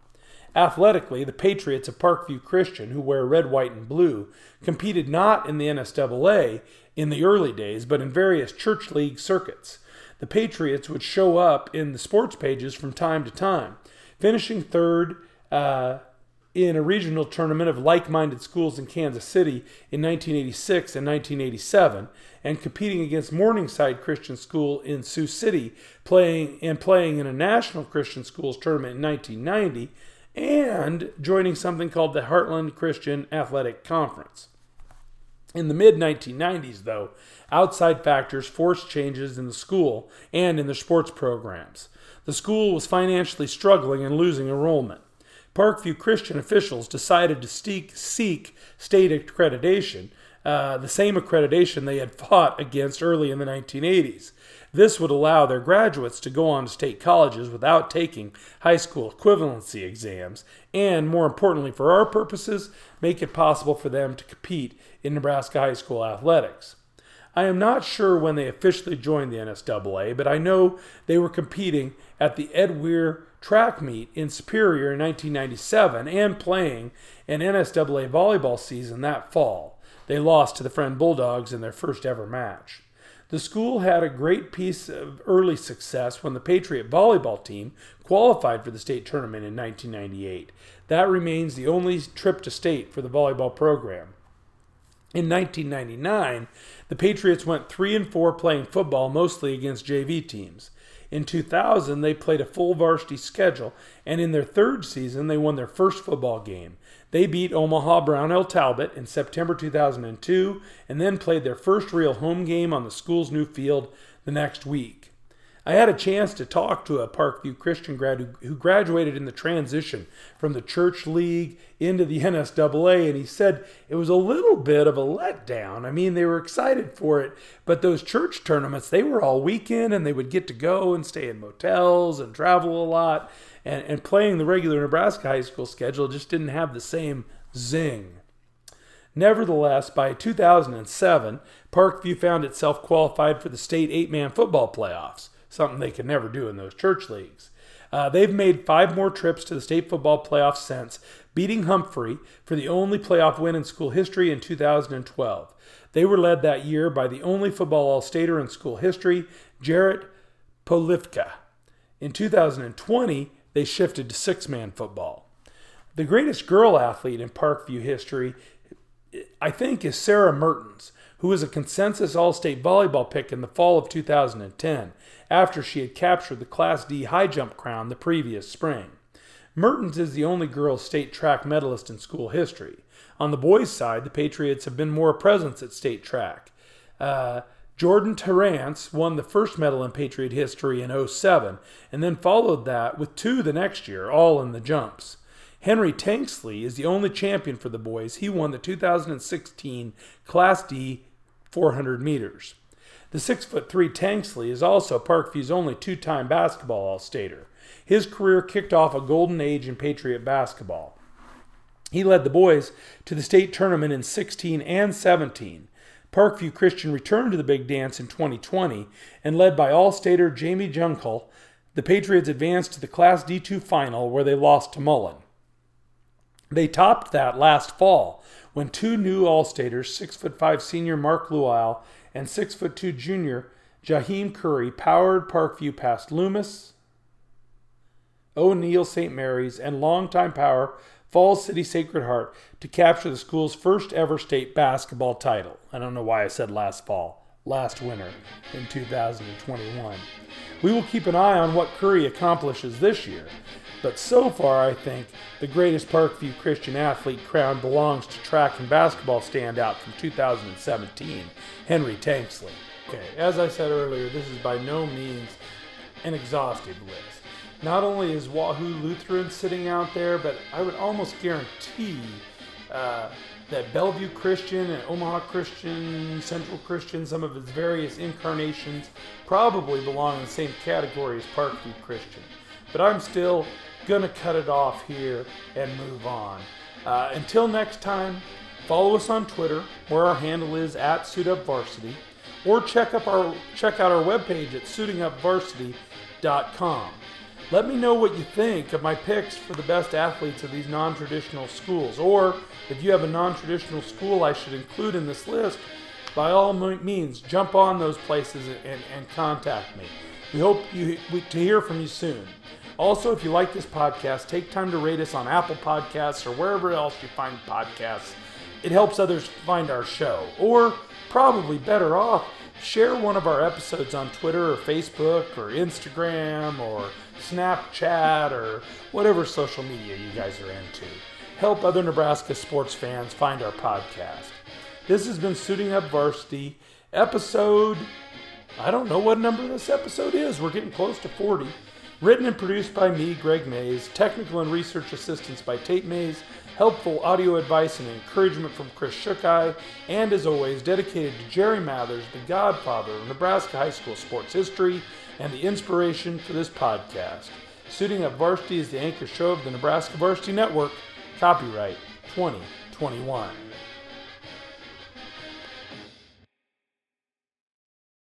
Athletically, the Patriots of Parkview Christian, who wear red, white, and blue, competed not in the NSAA in the early days, but in various church league circuits. The Patriots would show up in the sports pages from time to time, finishing third uh, in a regional tournament of like minded schools in Kansas City in 1986 and 1987, and competing against Morningside Christian School in Sioux City, playing and playing in a national Christian schools tournament in 1990, and joining something called the Heartland Christian Athletic Conference. In the mid 1990s, though, outside factors forced changes in the school and in the sports programs. The school was financially struggling and losing enrollment. Parkview Christian officials decided to seek, state accreditation, uh, the same accreditation they had fought against early in the 1980s. This would allow their graduates to go on to state colleges without taking high school equivalency exams, and more importantly for our purposes, make it possible for them to compete in Nebraska high school athletics. I am not sure when they officially joined the NSAA, but I know they were competing at the Ed Weir track meet in Superior in 1997 and playing an NSAA volleyball season that fall. They lost to the Friend Bulldogs in their first ever match. The school had a great piece of early success when the Patriot volleyball team qualified for the state tournament in 1998. That remains the only trip to state for the volleyball program. In 1999, the Patriots went 3 and 4 playing football mostly against JV teams. In 2000, they played a full varsity schedule, and in their third season, they won their first football game. They beat Omaha Brownell Talbot in September 2002 and then played their first real home game on the school's new field the next week. I had a chance to talk to a Parkview Christian grad who, who, graduated in the transition from the church league into the NSAA, and he said it was a little bit of a letdown. I mean, they were excited for it, but those church tournaments, they were all weekend, and they would get to go and stay in motels and travel a lot, and, and playing the regular Nebraska high school schedule just didn't have the same zing. Nevertheless, by 2007, Parkview found itself qualified for the state eight man football playoffs something they could never do in those church leagues. Uh, they've made five more trips to the state football playoffs since, beating Humphrey for the only playoff win in school history in 2012. They were led that year by the only football All Stater in school history, Jarrett Polifka. In 2020, they shifted to six man football. The greatest girl athlete in Parkview history, I think, is Sarah Mertens, who was a consensus All State volleyball pick in the fall of 2010 after she had captured the Class D high jump crown the previous spring. Mertens is the only girls' state track medalist in school history. On the boys' side, the Patriots have been more a presence at state track. Uh, Jordan Terrance won the first medal in Patriot history in 07 and then followed that with two the next year, all in the jumps. Henry Tanksley is the only champion for the boys. He won the 2016 Class D 400 meters. The 6'3 Tanksley is also Parkview's only two time basketball All Stater. His career kicked off a golden age in Patriot basketball. He led the boys to the state tournament in 16 and 17. Parkview Christian returned to the big dance in 2020 and led by All-Stater Jamie Junkel, the Patriots advanced to the Class D2 final where they lost to Mullen. They topped that last fall when two new All-Staters, 6'5 senior Mark Luau and 6'2 junior Jaheim Curry, powered Parkview past Loomis, O'Neill St. Mary's, and longtime power Falls City Sacred Heart to capture the school's first ever state basketball title. I don't know why I said last fall, last winter in 2021. We will keep an eye on what Curry accomplishes this year, but so far I think the greatest Parkview Christian athlete crown belongs to track and basketball standout from 2017, Henry Tanksley. Okay, as I said earlier, this is by no means an exhaustive list. Not only is Wahoo Lutheran sitting out there, but I would almost guarantee uh, that Bellevue Christian and Omaha Christian, Central Christian, some of its various incarnations, probably belong in the same category as Parkview Christian. But I'm still going to cut it off here and move on. Uh, until next time, follow us on Twitter, where our handle is at SuitUpVarsity, or check, up our, check out our webpage at suitingupvarsity.com. Let me know what you think of my picks for the best athletes of these non traditional schools. Or if you have a non traditional school I should include in this list, by all means, jump on those places and, and contact me. We hope you, we, to hear from you soon. Also, if you like this podcast, take time to rate us on Apple Podcasts or wherever else you find podcasts. It helps others find our show. Or, probably better off, share one of our episodes on Twitter or Facebook or Instagram or Snapchat, or whatever social media you guys are into. Help other Nebraska sports fans find our podcast. This has been Suiting Up Varsity, episode. I don't know what number this episode is. We're getting close to 40. Written and produced by me, Greg Mays. Technical and research assistance by Tate Mays. Helpful audio advice and encouragement from Chris Shookai. And as always, dedicated to Jerry Mathers, the godfather of Nebraska high school sports history and the inspiration for this podcast. Suiting Up Varsity is the anchor show of the Nebraska Varsity Network. Copyright 2021.